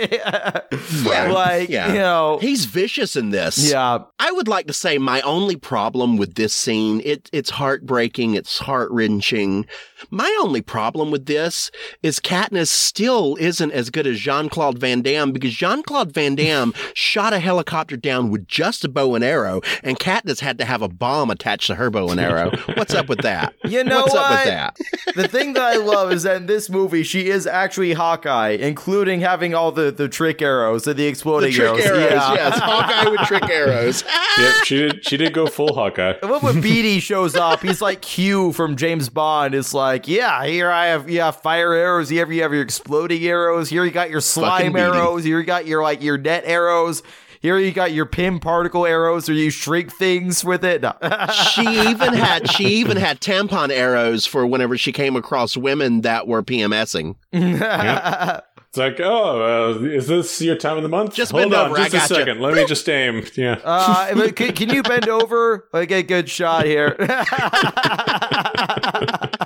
like yeah. you know, he's vicious in this yeah, I would like to say my only problem with this scene, it, it's heartbreaking, it's heart wrenching. My only problem with this is Katniss still isn't as good as Jean Claude Van Damme because Jean Claude Van Damme shot a helicopter down with just a bow and arrow, and Katniss had to have a bomb attached to her bow and arrow. What's up with that? you know What's up what? With with I- that. the thing that I love is that in this movie, she is actually Hawkeye, including having all the, the trick arrows and the exploding The trick arrows, Yeah. yes. Hawkeye with trick arrows. Yep, she did. She did go full Hawkeye. I love when Beetee shows up. He's like Q from James Bond. It's like, yeah, here I have yeah fire arrows. Here you have your exploding arrows. Here you got your slime arrows. Here you got your like your net arrows. Here you got your Pym particle arrows, or you shrink things with it. No. she even had she even had tampon arrows for whenever she came across women that were PMSing. It's like, oh, uh, is this your time of the month? Just Hold bend on, over, just a gotcha. second. Let me just aim. Yeah. Uh, can, can you bend over? I get a good shot here.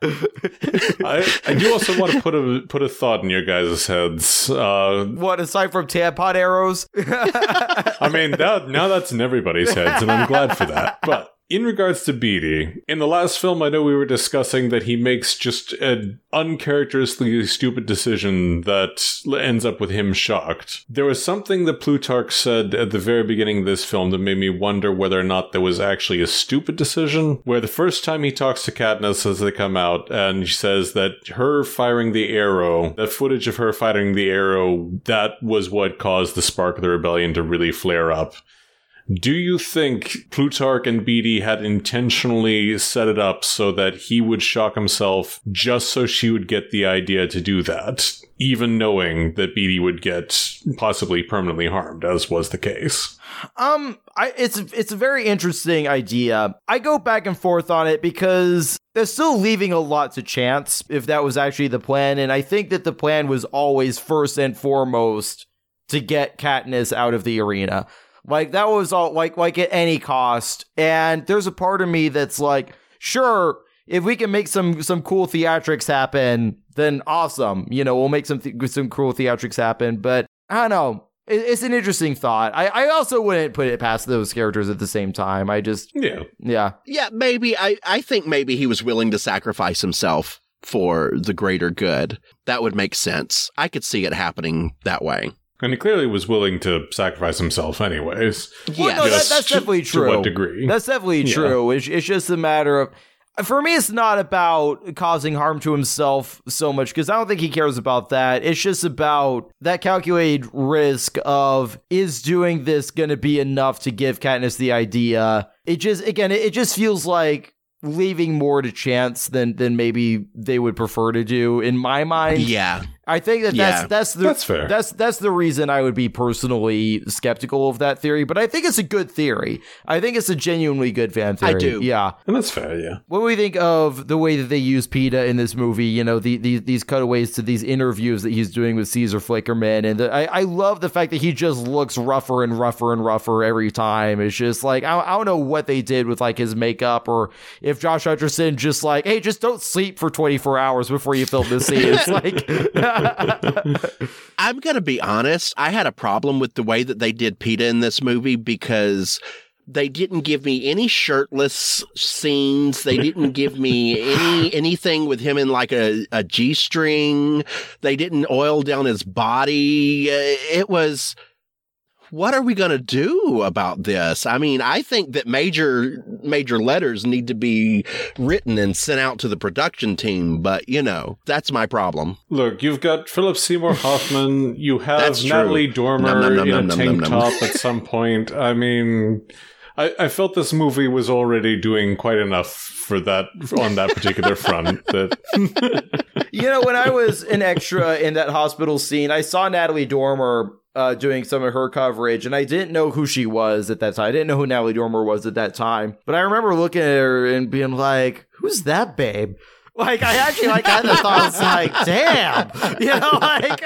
I, I do also want to put a put a thought in your guys' heads. Uh, what aside from tampon arrows? I mean, that, now that's in everybody's heads, and I'm glad for that. But in regards to Beetee, in the last film, I know we were discussing that he makes just an uncharacteristically stupid decision that ends up with him shocked. There was something that Plutarch said at the very beginning of this film that made me wonder whether or not there was actually a stupid decision. Where the first time he talks to Katniss as they come out, and she says that her firing the arrow, that footage of her firing the arrow, that was what caused the spark of the rebellion to really flare up. Do you think Plutarch and Beetee had intentionally set it up so that he would shock himself just so she would get the idea to do that, even knowing that Beetee would get possibly permanently harmed, as was the case? Um, I it's it's a very interesting idea. I go back and forth on it because they're still leaving a lot to chance if that was actually the plan, and I think that the plan was always first and foremost to get Katniss out of the arena. Like that was all like like at any cost. And there's a part of me that's like, sure, if we can make some some cool theatrics happen, then awesome. You know, we'll make some th- some cool theatrics happen. But I don't know. It- It's an interesting thought. I, I also wouldn't put it past those characters at the same time. I just, Yeah. yeah. Yeah, maybe I I think maybe he was willing to sacrifice himself for the greater good. That would make sense. I could see it happening that way. And he clearly was willing to sacrifice himself, anyways. Well, no, that, that's definitely true. to true. what degree? That's definitely Yeah. true. It's, it's just a matter of. For me, it's not about causing harm to himself so much because I don't think he cares about that. It's just about that calculated risk of is doing this going to be enough to give Katniss the idea. It just again, it, it just feels like leaving more to chance than than maybe they would prefer to do. In my mind, Yeah. I think that that's Yeah. that's the That's fair. That's that's the reason I would be personally skeptical of that theory. But I think it's a good theory. I think it's a genuinely good fan theory. I do. Yeah. And that's fair, yeah. What do we think of the way that they use Peeta in this movie? You know, the, the these cutaways to these interviews that he's doing with Caesar Flickerman, and the, I I love the fact that he just looks rougher and rougher and rougher every time. It's just like I, I don't know what they did with like his makeup, or if Josh Hutcherson just like, hey, just don't sleep for twenty four hours before you film this scene. It's like. I'm going to be honest. I had a problem with the way that they did Peeta in this movie because they didn't give me any shirtless scenes. They didn't give me any anything with him in like a, a G string. They didn't oil down his body. Uh, It was. What are we going to do about this? I mean, I think that major major letters need to be written and sent out to the production team, but you know, that's my problem. Look, you've got Philip Seymour Hoffman. You have Natalie Dormer Num, num, num, in a num, num, tank num, num. top at some point. I mean, I, I felt this movie was already doing quite enough for that on that particular front. That You know, when I was an extra in that hospital scene, I saw Natalie Dormer uh, doing some of her coverage, and I didn't know who she was at that time. I didn't know who Natalie Dormer was at that time, but I remember looking at her and being like, "Who's that babe?" Like, I actually like kind of thought, it's like, "Damn," you know, like.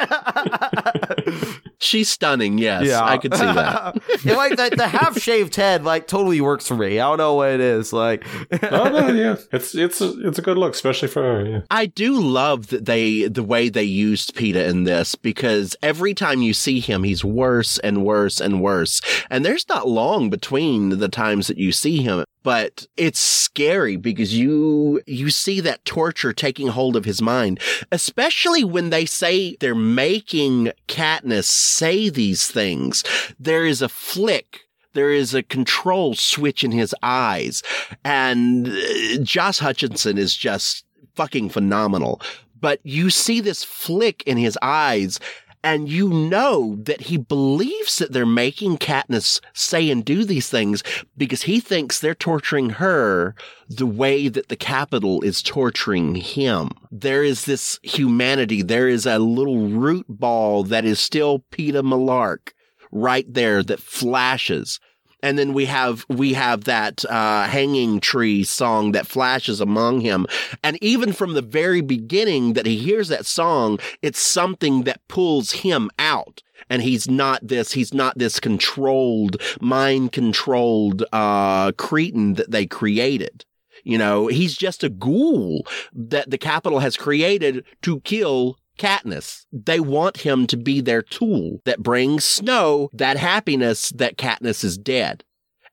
She's stunning. Yes, yeah. I could see that. and like the, the half shaved head, like totally works for me. I don't know what it is. Like, oh no, yeah, it's it's a, it's a good look, especially for her. Yeah. I do love that they the way they used Peeta in this because every time you see him, he's worse and worse and worse. And there's not long between the times that you see him, but it's scary because you you see that torture taking hold of his mind, especially when they say they're making Katniss say these things. There is a flick There is a control switch in his eyes. And uh, Josh Hutcherson is just fucking phenomenal. But you see this flick in his eyes and you know that he believes that they're making Katniss say and do these things because he thinks they're torturing her the way that the Capitol is torturing him. There is this humanity. There is a little root ball that is still Peeta Mellark right there that flashes and then we have we have that uh, hanging tree song that flashes among him. And even from the very beginning that he hears that song it's something that pulls him out. And he's not this he's not this controlled mind controlled uh cretin that they created. You know he's just a ghoul that the Capitol has created to kill Katniss. They want him to be their tool that brings Snow that happiness that Katniss is dead.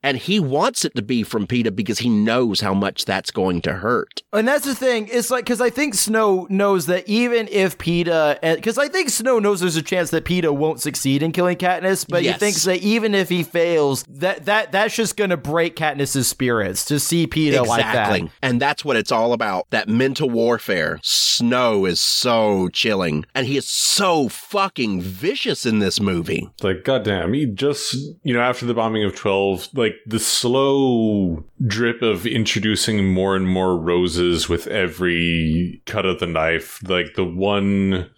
And he wants it to be from Peeta because he knows how much that's going to hurt. And that's the thing. It's like because I think Snow knows that even if Peeta, because eh, I think Snow knows there's a chance that Peeta won't succeed in killing Katniss, but Yes. he thinks that even if he fails, that that that's just gonna break Katniss's spirits to see Peeta like that. And that's what it's all about. That mental warfare. Snow is so chilling. And he is so fucking vicious in this movie. Like, goddamn, he just, you know, after the bombing of 12, like the slow drip of introducing more and more roses with every cut of the knife, like the one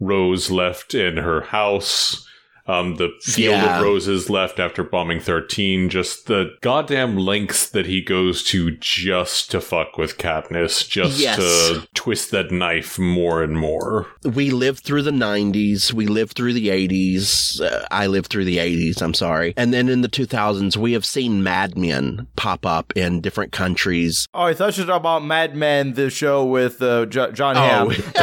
rose left in her house. Um, the field Yeah. of roses left after bombing 13, just the goddamn lengths that he goes to just to fuck with Katniss, just Yes. to twist that knife more and more. We lived through the 90s. We lived through the 80s. Uh, I lived through the 80s. I'm sorry. And then in the 2000s, we have seen Mad Men pop up in different countries. Oh, I thought you were talking about Mad Men, the show with uh, Jo- John Hamm.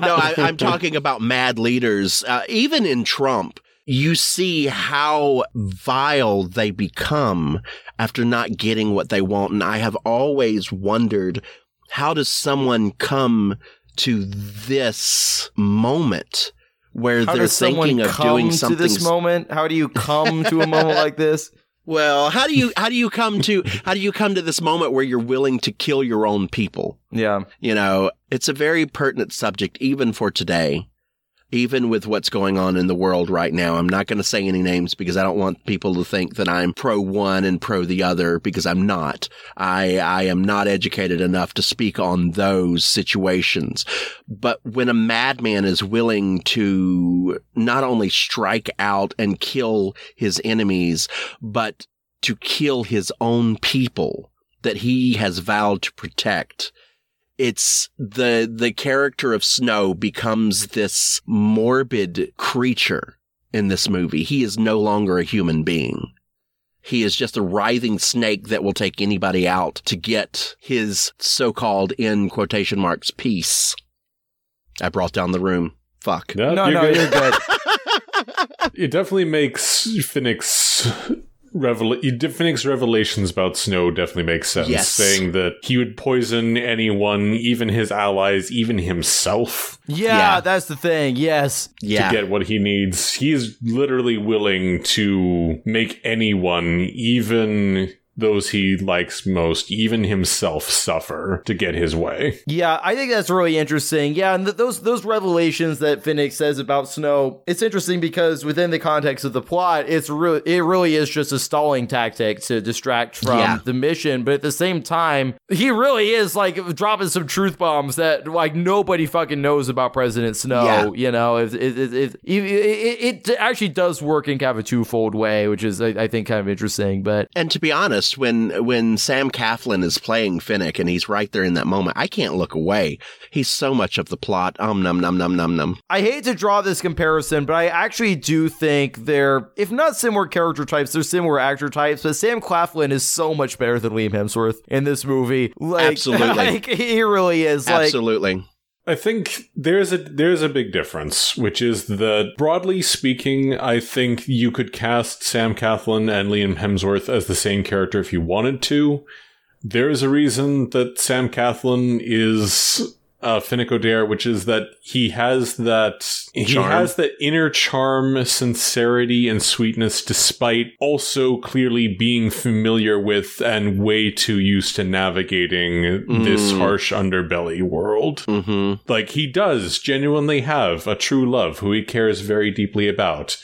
no, I, I'm talking about mad leaders. Uh, even in Trump, you see how vile they become after not getting what they want. And I have always wondered how does someone come to this moment where How they're thinking of come doing to something this moment? How do you come to a moment like this? well how do you how do you come to how do you come to this moment where you're willing to kill your own people Yeah. You know, it's a very pertinent subject, even for today, even with what's going on in the world right now. I'm not going to say any names because I don't want people to think that I'm pro one and pro the other because I'm not. I, I am not educated enough to speak on those situations. But when a madman is willing to not only strike out and kill his enemies, but to kill his own people that he has vowed to protect, it's the the character of Snow becomes this morbid creature in this movie. He is no longer a human being. He is just a writhing snake that will take anybody out to get his so-called in quotation marks peace. I brought down the room. Fuck. No, No, you're no, good. you're good. it definitely makes Finnick's revel Finnick's revelations about Snow definitely makes sense. Yes. Saying that he would poison anyone, even his allies, even himself, Yeah, Yeah. that's the thing. Yes. Yeah. to get what he needs. He's literally willing to make anyone, even those he likes most, even himself, suffer to get his way. Yeah, I think that's really interesting. Yeah, and th- those those revelations that Finnick says about Snow, it's interesting because within the context of the plot, it's really it really is just a stalling tactic to distract from Yeah. the mission. But at the same time, he really is like dropping some truth bombs that like nobody fucking knows about President Snow. Yeah. You know, it it, it, it, it, it actually does work in kind of a twofold way, which is I, I think kind of interesting. But And to be honest, when when Sam Claflin is playing Finnick and he's right there in that moment, I can't look away. He's so much of the plot. Um num num num num num. I hate to draw this comparison, but I actually do think they're, if not similar character types, they're similar actor types. But Sam Claflin is so much better than Liam Hemsworth in this movie. Like, Absolutely. like, he really is. Like, Absolutely. I think there's a there's a big difference, which is that broadly speaking, I think you could cast Sam Claflin and Liam Hemsworth as the same character if you wanted to. There is a reason that Sam Claflin is uh, Finnick Odair, which is that he has that he has that inner charm, sincerity, and sweetness, despite also clearly being familiar with and way too used to navigating this Mm. harsh underbelly world. hmm Like he does genuinely have a true love who he cares very deeply about.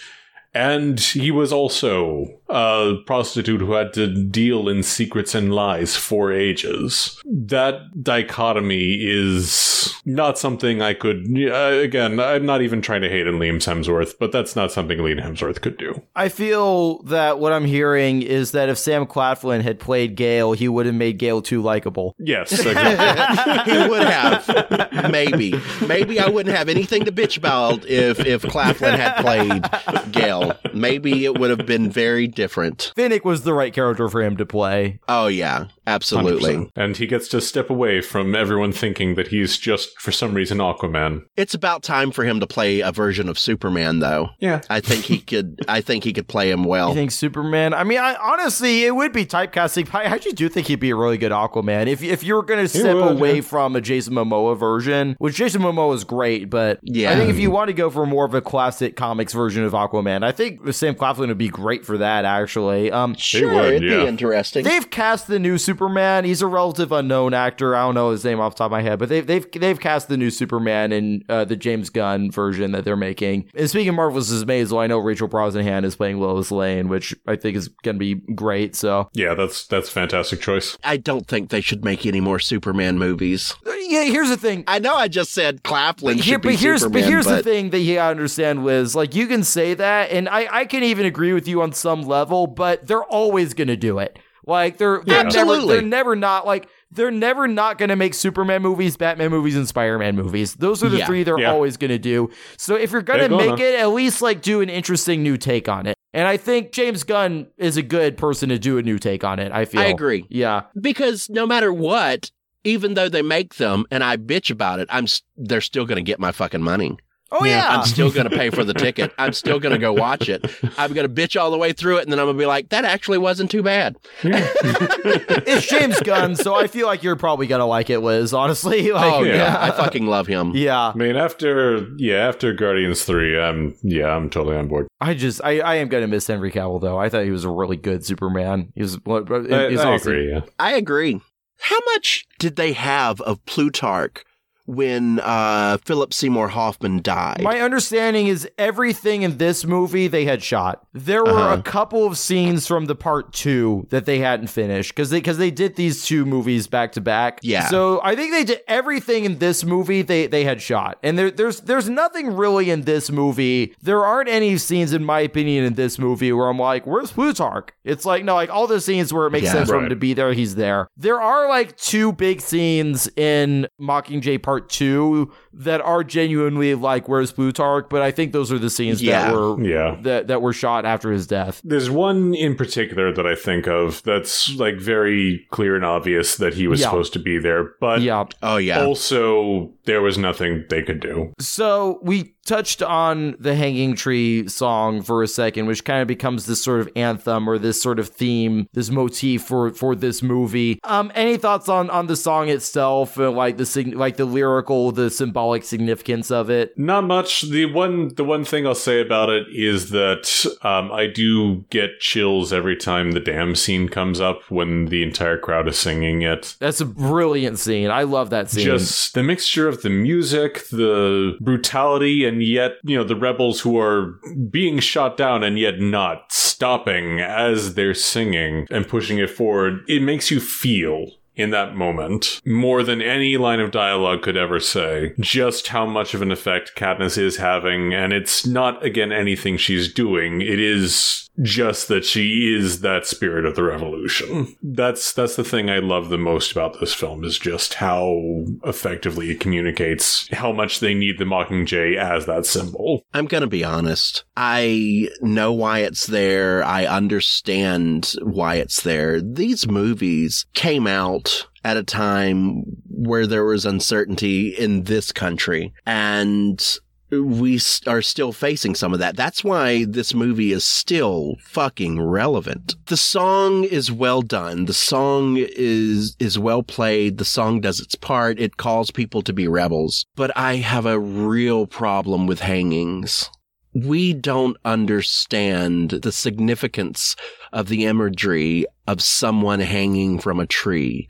And he was also a prostitute who had to deal in secrets and lies for ages. That dichotomy is not something I could. Uh, again, I'm not even trying to hate on Liam Hemsworth, but that's not something Liam Hemsworth could do. I feel that what I'm hearing is that if Sam Claflin had played Gale, he would have made Gale too likable. Yes, exactly. he would have. Maybe. Maybe I wouldn't have anything to bitch about if if Claflin had played Gale. Maybe it would have been very different. Finnick was the right character for him to play. Oh yeah, absolutely. 100%. And he gets to step away from everyone thinking that he's just, for some reason, Aquaman. It's about time for him to play a version of Superman though. Yeah. I think he could I think he could play him well. I think Superman. I mean, I, honestly, it would be typecasting. I actually do think he'd be a really good Aquaman if if you were going to step would, away yeah. from a Jason Momoa version, which Jason Momoa is great, but Yeah. I think if you want to go for more of a classic comics version of Aquaman, I think Sam Claflin would be great for that. Actually, um, Sure, would, it'd yeah. be interesting. They've cast the new Superman. He's a relative unknown actor. I don't know his name off the top of my head, but they've they've they've cast the new Superman in uh, the James Gunn version that they're making. And speaking of Marvelous Mrs. Maisel, I know Rachel Brosnahan is playing Lois Lane, which I think is going to be great. So Yeah, that's that's a fantastic choice. I don't think they should make any more Superman movies. yeah, here's the thing. I know I just said Claflin But, should here, be but here's Superman, but here's the thing that you gotta understand, Wiz. Like you can say that, and I I can even agree with you on some level, but they're always gonna do it. Like they're, they're never Absolutely. they're never not like they're never not gonna make Superman movies, Batman movies, and Spider Man movies. Those are the Yeah. three they're Yeah. always gonna do. So if you're gonna They're gonna. make it, at least like do an interesting new take on it. And I think James Gunn is a good person to do a new take on it. I feel. I agree. Yeah. because no matter what, even though they make them and I bitch about it, I'm s- they're still going to get my fucking money. Oh yeah. I'm still going to pay for the ticket. I'm still going to go watch it. I'm going to bitch all the way through it, and then I'm going to be like, that actually wasn't too bad. it's James Gunn, so I feel like you're probably gonna like it, Wiz. Honestly. Like, oh yeah, yeah. I fucking love him. yeah. I mean, after yeah, after Guardians three, I'm yeah, I'm totally on board. I just I, I am gonna miss Henry Cavill though. I thought he was a really good Superman. He was what I, he's I awesome. agree. Yeah, I agree. How much did they have of Plutarch when uh, Philip Seymour Hoffman died? My understanding is everything in this movie they had shot. There were Uh-huh. a couple of scenes from the part two that they hadn't finished because they because they did these two movies back to back. Yeah. So I think they did everything in this movie they they had shot, and there there's there's nothing really in this movie. There aren't any scenes in my opinion in this movie where I'm like, where's Plutarch? It's like no, like all the scenes where it makes Yeah. sense for him to be there, he's there. There are like two big scenes in Mockingjay Part Two that are genuinely like where's Plutarch, but I think those are the scenes Yeah. that were yeah. that that were shot after his death. There's one in particular that I think of that's like very clear and obvious that he was Yeah. supposed to be there, but Yeah. oh yeah, also there was nothing they could do. So we touched on the Hanging Tree song for a second, which kind of becomes this sort of anthem or this sort of theme, this motif for for this movie. Um, any thoughts on on the song itself, and like the sig- like the lyrical, the symbolic significance of it? Not much. The one the one thing I'll say about it is that um, I do get chills every time the damn scene comes up when the entire crowd is singing it. That's a brilliant scene. I love that scene. Just the mixture of the music, the brutality, and yet, you know, the rebels who are being shot down and yet not stopping as they're singing and pushing it forward. It makes you feel in that moment more than any line of dialogue could ever say just how much of an effect Katniss is having and it's not again anything she's doing it is just that she is that spirit of the revolution that's that's the thing I love the most about this film is just how effectively it communicates how much they need the Mockingjay as that symbol I'm going to be honest. I know why it's there. I understand why it's there. These movies came out at a time where there was uncertainty in this country. And we are still facing some of that. That's why this movie is still fucking relevant. The song is well done. The song is is well played. The song does its part. It calls people to be rebels. But I have a real problem with hangings. We don't understand the significance of the imagery of someone hanging from a tree.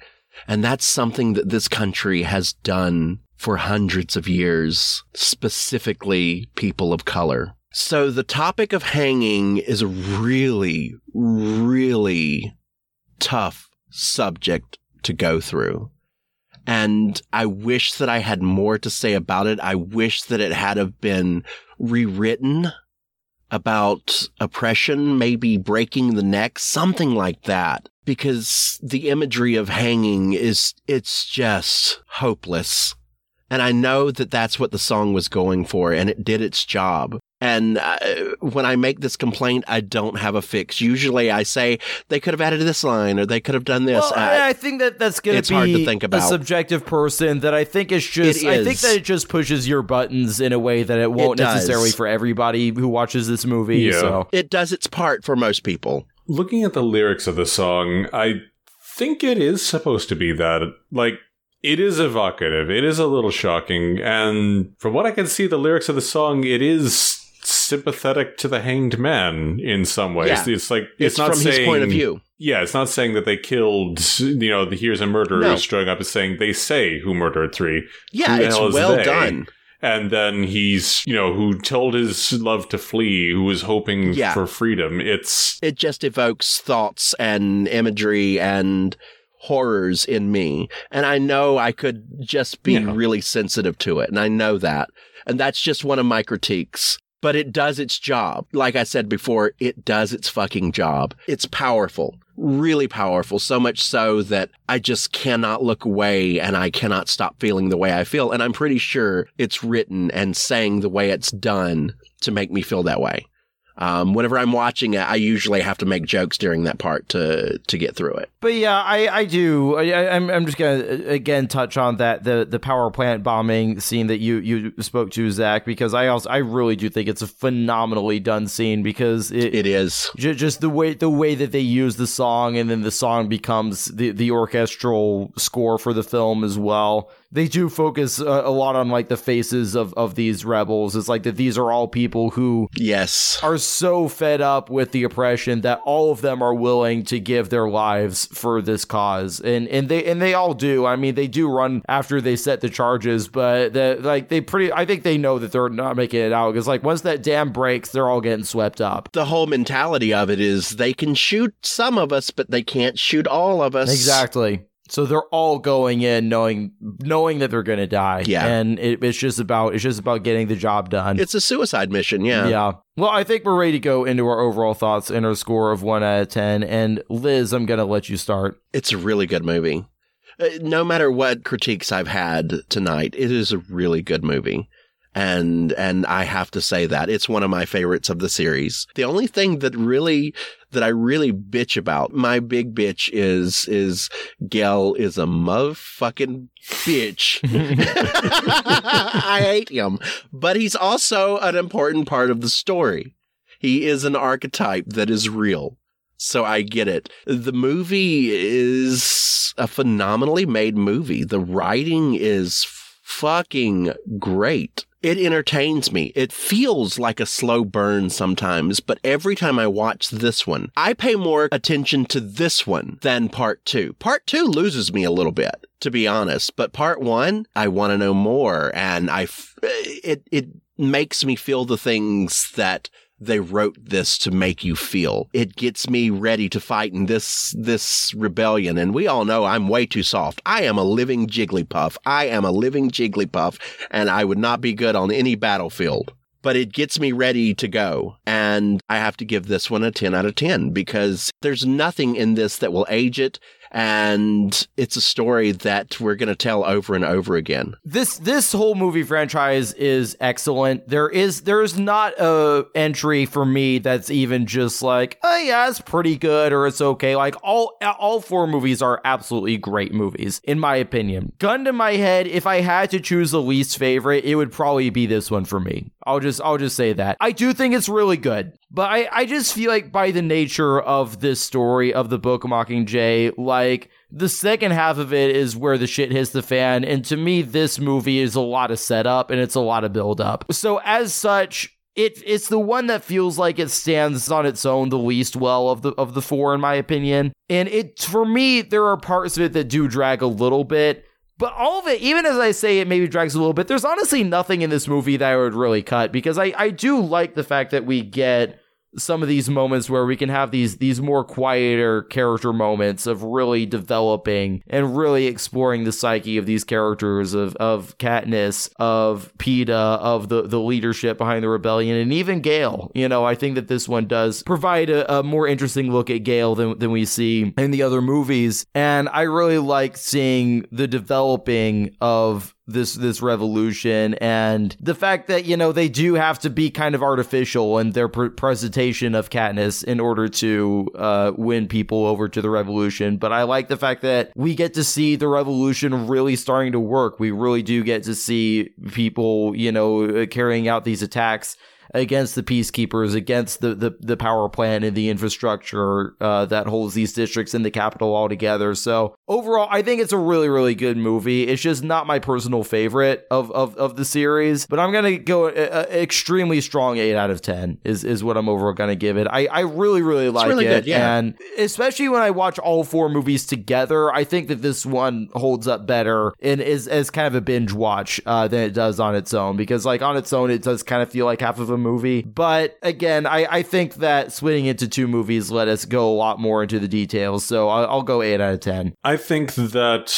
And that's something that this country has done for hundreds of years, specifically people of color. So the topic of hanging is a really, really tough subject to go through. And I wish that I had more to say about it. I wish that it had have been rewritten about oppression, maybe breaking the neck, something like that. Because the imagery of hanging is, it's just hopeless. And I know that that's what the song was going for and it did its job. And uh, when I make this complaint, I don't have a fix. Usually I say they could have added this line or they could have done this. Well, Uh, I think that that's going it's to hard to think about. a subjective person that I think is just. It I think that it just pushes your buttons in a way that it won't does. necessarily for everybody who watches this movie. Yeah. So it does its part for most people. Looking at the lyrics of the song, I think it is supposed to be that. Like, it is evocative, it is a little shocking, and from what I can see, the lyrics of the song, it is sympathetic to the hanged man in some ways. Yeah. It's like, It's, it's, not from saying, his point of view. Yeah, it's not saying that they killed, you know, the here's a murderer No. who's showing up. It's saying they say who murdered three. Yeah, it's well they? done. And then he's, you know, who told his love to flee, who was hoping Yeah. for freedom. It's, It just evokes thoughts and imagery and horrors in me. And I know I could just be Yeah. really sensitive to it. And I know that. And that's just one of my critiques. But it does its job. Like I said before, it does its fucking job. It's powerful. Really powerful. So much so that I just cannot look away and I cannot stop feeling the way I feel. And I'm pretty sure it's written and saying the way it's done to make me feel that way. Um, whenever I'm watching it, I usually have to make jokes during that part to to get through it. But yeah, I, I do. I, I- I'm I'm just gonna uh, again touch on that the the power plant bombing scene that you you spoke to Zach because I also I really do think it's a phenomenally done scene because it, It is. Ju- just the way the way that they use the song and then the song becomes the the orchestral score for the film as well they do focus a, a lot on like the faces of of these rebels it's like that these are all people who Yes. are so fed up with the oppression that all of them are willing to give their lives for this cause and and they and they all do i mean they do run after they set the charges but the like they pretty i think they know that they're not making it out because like once that dam breaks they're all getting swept up The whole mentality of it is they can shoot some of us, but they can't shoot all of us. Exactly. So they're all going in knowing knowing that they're going to die. Yeah. and it, it's just about it's just about getting the job done. It's a suicide mission, yeah. yeah. Well, I think we're ready to go into our overall thoughts and our score of one out of ten. And Liz, I'm going to let you start. It's a really good movie. Uh, no matter what critiques I've had tonight, it is a really good movie. And and I have to say that it's one of my favorites of the series. The only thing that really that I really bitch about, my big bitch is is Gale is a motherfucking bitch. I hate him, but he's also an important part of the story. He is an archetype that is real. So I get it. The movie is a phenomenally made movie. The writing is fucking great. It entertains me. It feels like a slow burn sometimes, but every time I watch this one, I pay more attention to this one than part two. Part two loses me a little bit, to be honest, but part one, I want to know more and I, f- it, it makes me feel the things that they wrote this to make you feel. It gets me ready to fight in this this rebellion. And we all know I'm way too soft. I am a living Jigglypuff. I am a living Jigglypuff, and I would not be good on any battlefield. But it gets me ready to go. And I have to give this one a 10 out of 10 because there's nothing in this that will age it. And it's a story that we're going to tell over and over again. this this whole movie franchise is excellent. There is there's not a entry for me that's even just like, oh yeah, it's pretty good or it's okay. Like all all four movies are absolutely great movies in my opinion. Gun to my head, if I had to choose the least favorite, it would probably be this one for me. I'll just I'll just say that. I do think it's really good. But I, I just feel like by the nature of this story of the book Mockingjay, like the second half of it is where the shit hits the fan. And to me, this movie is a lot of setup and it's a lot of build up. So as such, it it's the one that feels like it stands on its own the least well of the of the four, in my opinion. And it for me, there are parts of it that do drag a little bit. But all of it, even as I say it maybe drags a little bit, there's honestly nothing in this movie that I would really cut because I, I do like the fact that we get some of these moments where we can have these these more quieter character moments of really developing and really exploring the psyche of these characters of of Katniss, of Peeta, of the the leadership behind the rebellion, and even Gale. You know, I think that this one does provide a, a more interesting look at Gale than than we see in the other movies, and I really like seeing the developing of this this revolution and the fact that you know they do have to be kind of artificial in their pr- presentation of Katniss in order to uh, win people over to the revolution. But I like the fact that we get to see the revolution really starting to work. We really do get to see people you know carrying out these attacks against the peacekeepers, against the, the, the power plant and the infrastructure uh, that holds these districts in the Capitol all together. So overall, I think it's a really, really good movie. It's just not my personal favorite of, of, of the series, but I'm going to go a, a extremely strong 8 out of 10 is, is what I'm overall going to give it. I, I really, really like really it. good, yeah. And especially when I watch all four movies together, I think that this one holds up better and is as kind of a binge watch uh, than it does on its own because like on its own, it does kind of feel like half of a movie. But again, I, I think that splitting into two movies let us go a lot more into the details. So I'll, I'll go eight out of 10. I think that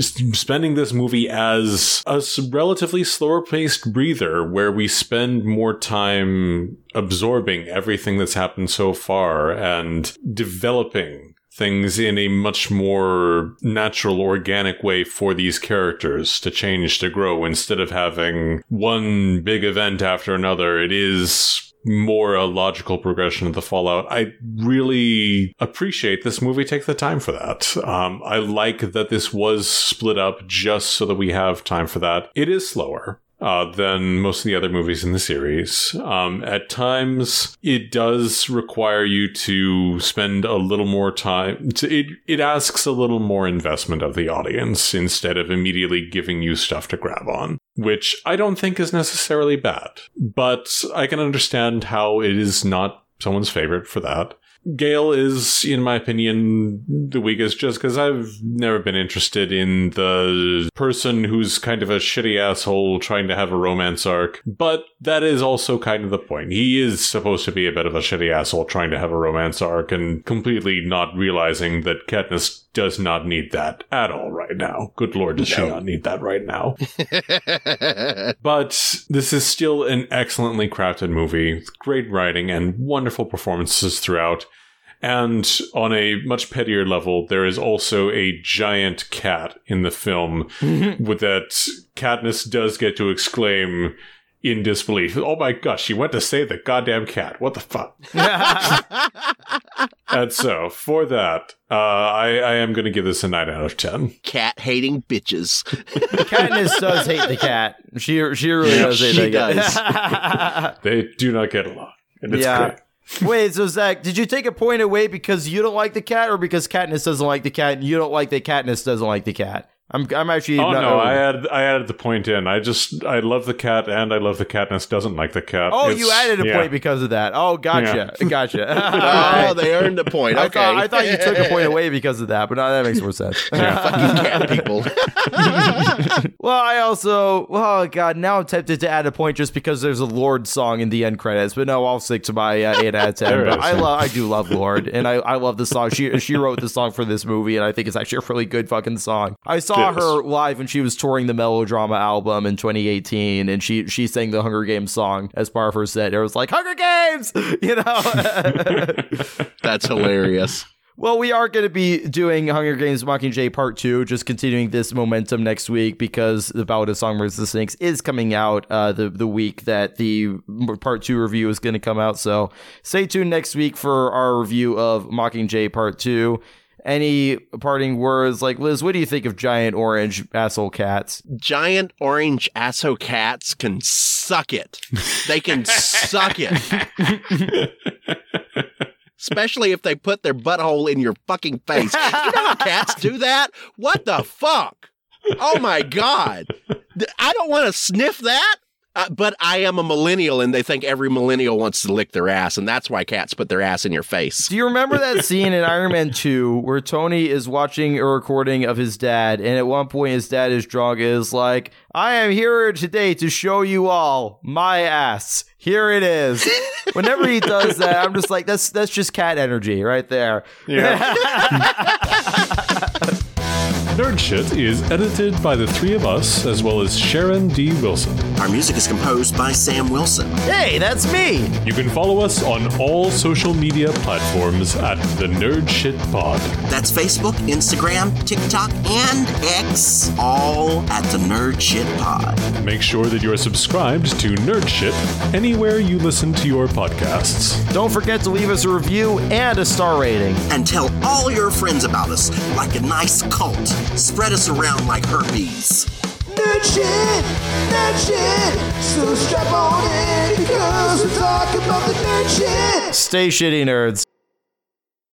spending this movie as a relatively slower paced breather where we spend more time absorbing everything that's happened so far and developing things in a much more natural, organic way for these characters to change, to grow, instead of having one big event after another. It is more a logical progression of the fallout. I really appreciate this movie take the time for that. Um, I like that this was split up just so that we have time for that. It is slower. Uh, than most of the other movies in the series. Um, at times, it does require you to spend a little more time. To, it it asks a little more investment of the audience instead of immediately giving you stuff to grab on which I don't think is necessarily bad. But I can understand how it is not someone's favorite for that. Gale is, in my opinion, the weakest just because I've never been interested in the person who's kind of a shitty asshole trying to have a romance arc. But that is also kind of the point. He is supposed to be a bit of a shitty asshole trying to have a romance arc and completely not realizing that Katniss does not need that at all right now. Good lord, does she not need that right now? But this is still an excellently crafted movie with great writing and wonderful performances throughout. And on a much pettier level, there is also a giant cat in the film with that Katniss does get to exclaim in disbelief. Oh my gosh, she went to save the goddamn cat. What the fuck? and so, for that, uh, I, I am going to give this a 9 out of 10. Cat hating bitches. Katniss does hate the cat. She she really does hate She the cat. They do not get along. And it's Yeah. great. Wait, so Zach, did you take a point away because you don't like the cat, or because Katniss doesn't like the cat, and you don't like that Katniss doesn't like the cat? I'm I'm actually Oh not- no, I added I added the point in. I just I love the cat and I love the Katniss doesn't like the cat. Oh, It's- you added a yeah. point because of that. Oh, gotcha, gotcha. oh, they earned a point. I Okay. thought I thought you took a point away because of that, but now that makes more sense. Fucking cat people. well, I also oh god, now I'm tempted to add a point just because there's a Lorde song in the end credits, but no, I'll stick to my uh, eight out of ten. But I love I do love Lorde, and I, I love the song. She she wrote the song for this movie, and I think it's actually a really good fucking song. I saw It is. her live when she was touring the Melodrama album in 2018, and she she sang the Hunger Games song as part of her set. It was like Hunger Games, you know. That's hilarious. Well, we are going to be doing Hunger Games Mockingjay Part 2, just continuing this momentum next week because The Ballad of Songbirds and Snakes is coming out uh, the, the week that the Part 2 review is going to come out. So stay tuned next week for our review of Mockingjay Part 2. Any parting words? Like, Liz, what do you think of giant orange asshole cats? Giant orange asso cats can suck it. They can suck it. Especially if they put their butthole in your fucking face. You know how cats do that? What the fuck? Oh my god. I don't want to sniff that. Uh, but I am a millennial, and they think every millennial wants to lick their ass, and that's why cats put their ass in your face. Do you remember that scene in Iron Man 2 where Tony is watching a recording of his dad, and at one point his dad is drunk, is like, I am here today to show you all my ass. Here it is. Whenever he does that, I'm just like, that's that's just cat energy right there. Nerd Shit is edited by the three of us, as well as Sharon D. Wilson. Our music is composed by Sam Wilson. hey, that's me. You can follow us on all social media platforms at the Nerd Shit Pod. That's Facebook, Instagram, TikTok, and X, all at the Nerd Shit Pod. Make sure that you're subscribed to Nerd Shit anywhere you listen to your podcasts. Don't forget to leave us a review and a star rating. And tell all your friends about us like a nice cult. Spread us around like herpes. Nerd shit, nerd shit. So strap on in because we're talking about the nerd shit. Stay shitty, nerds.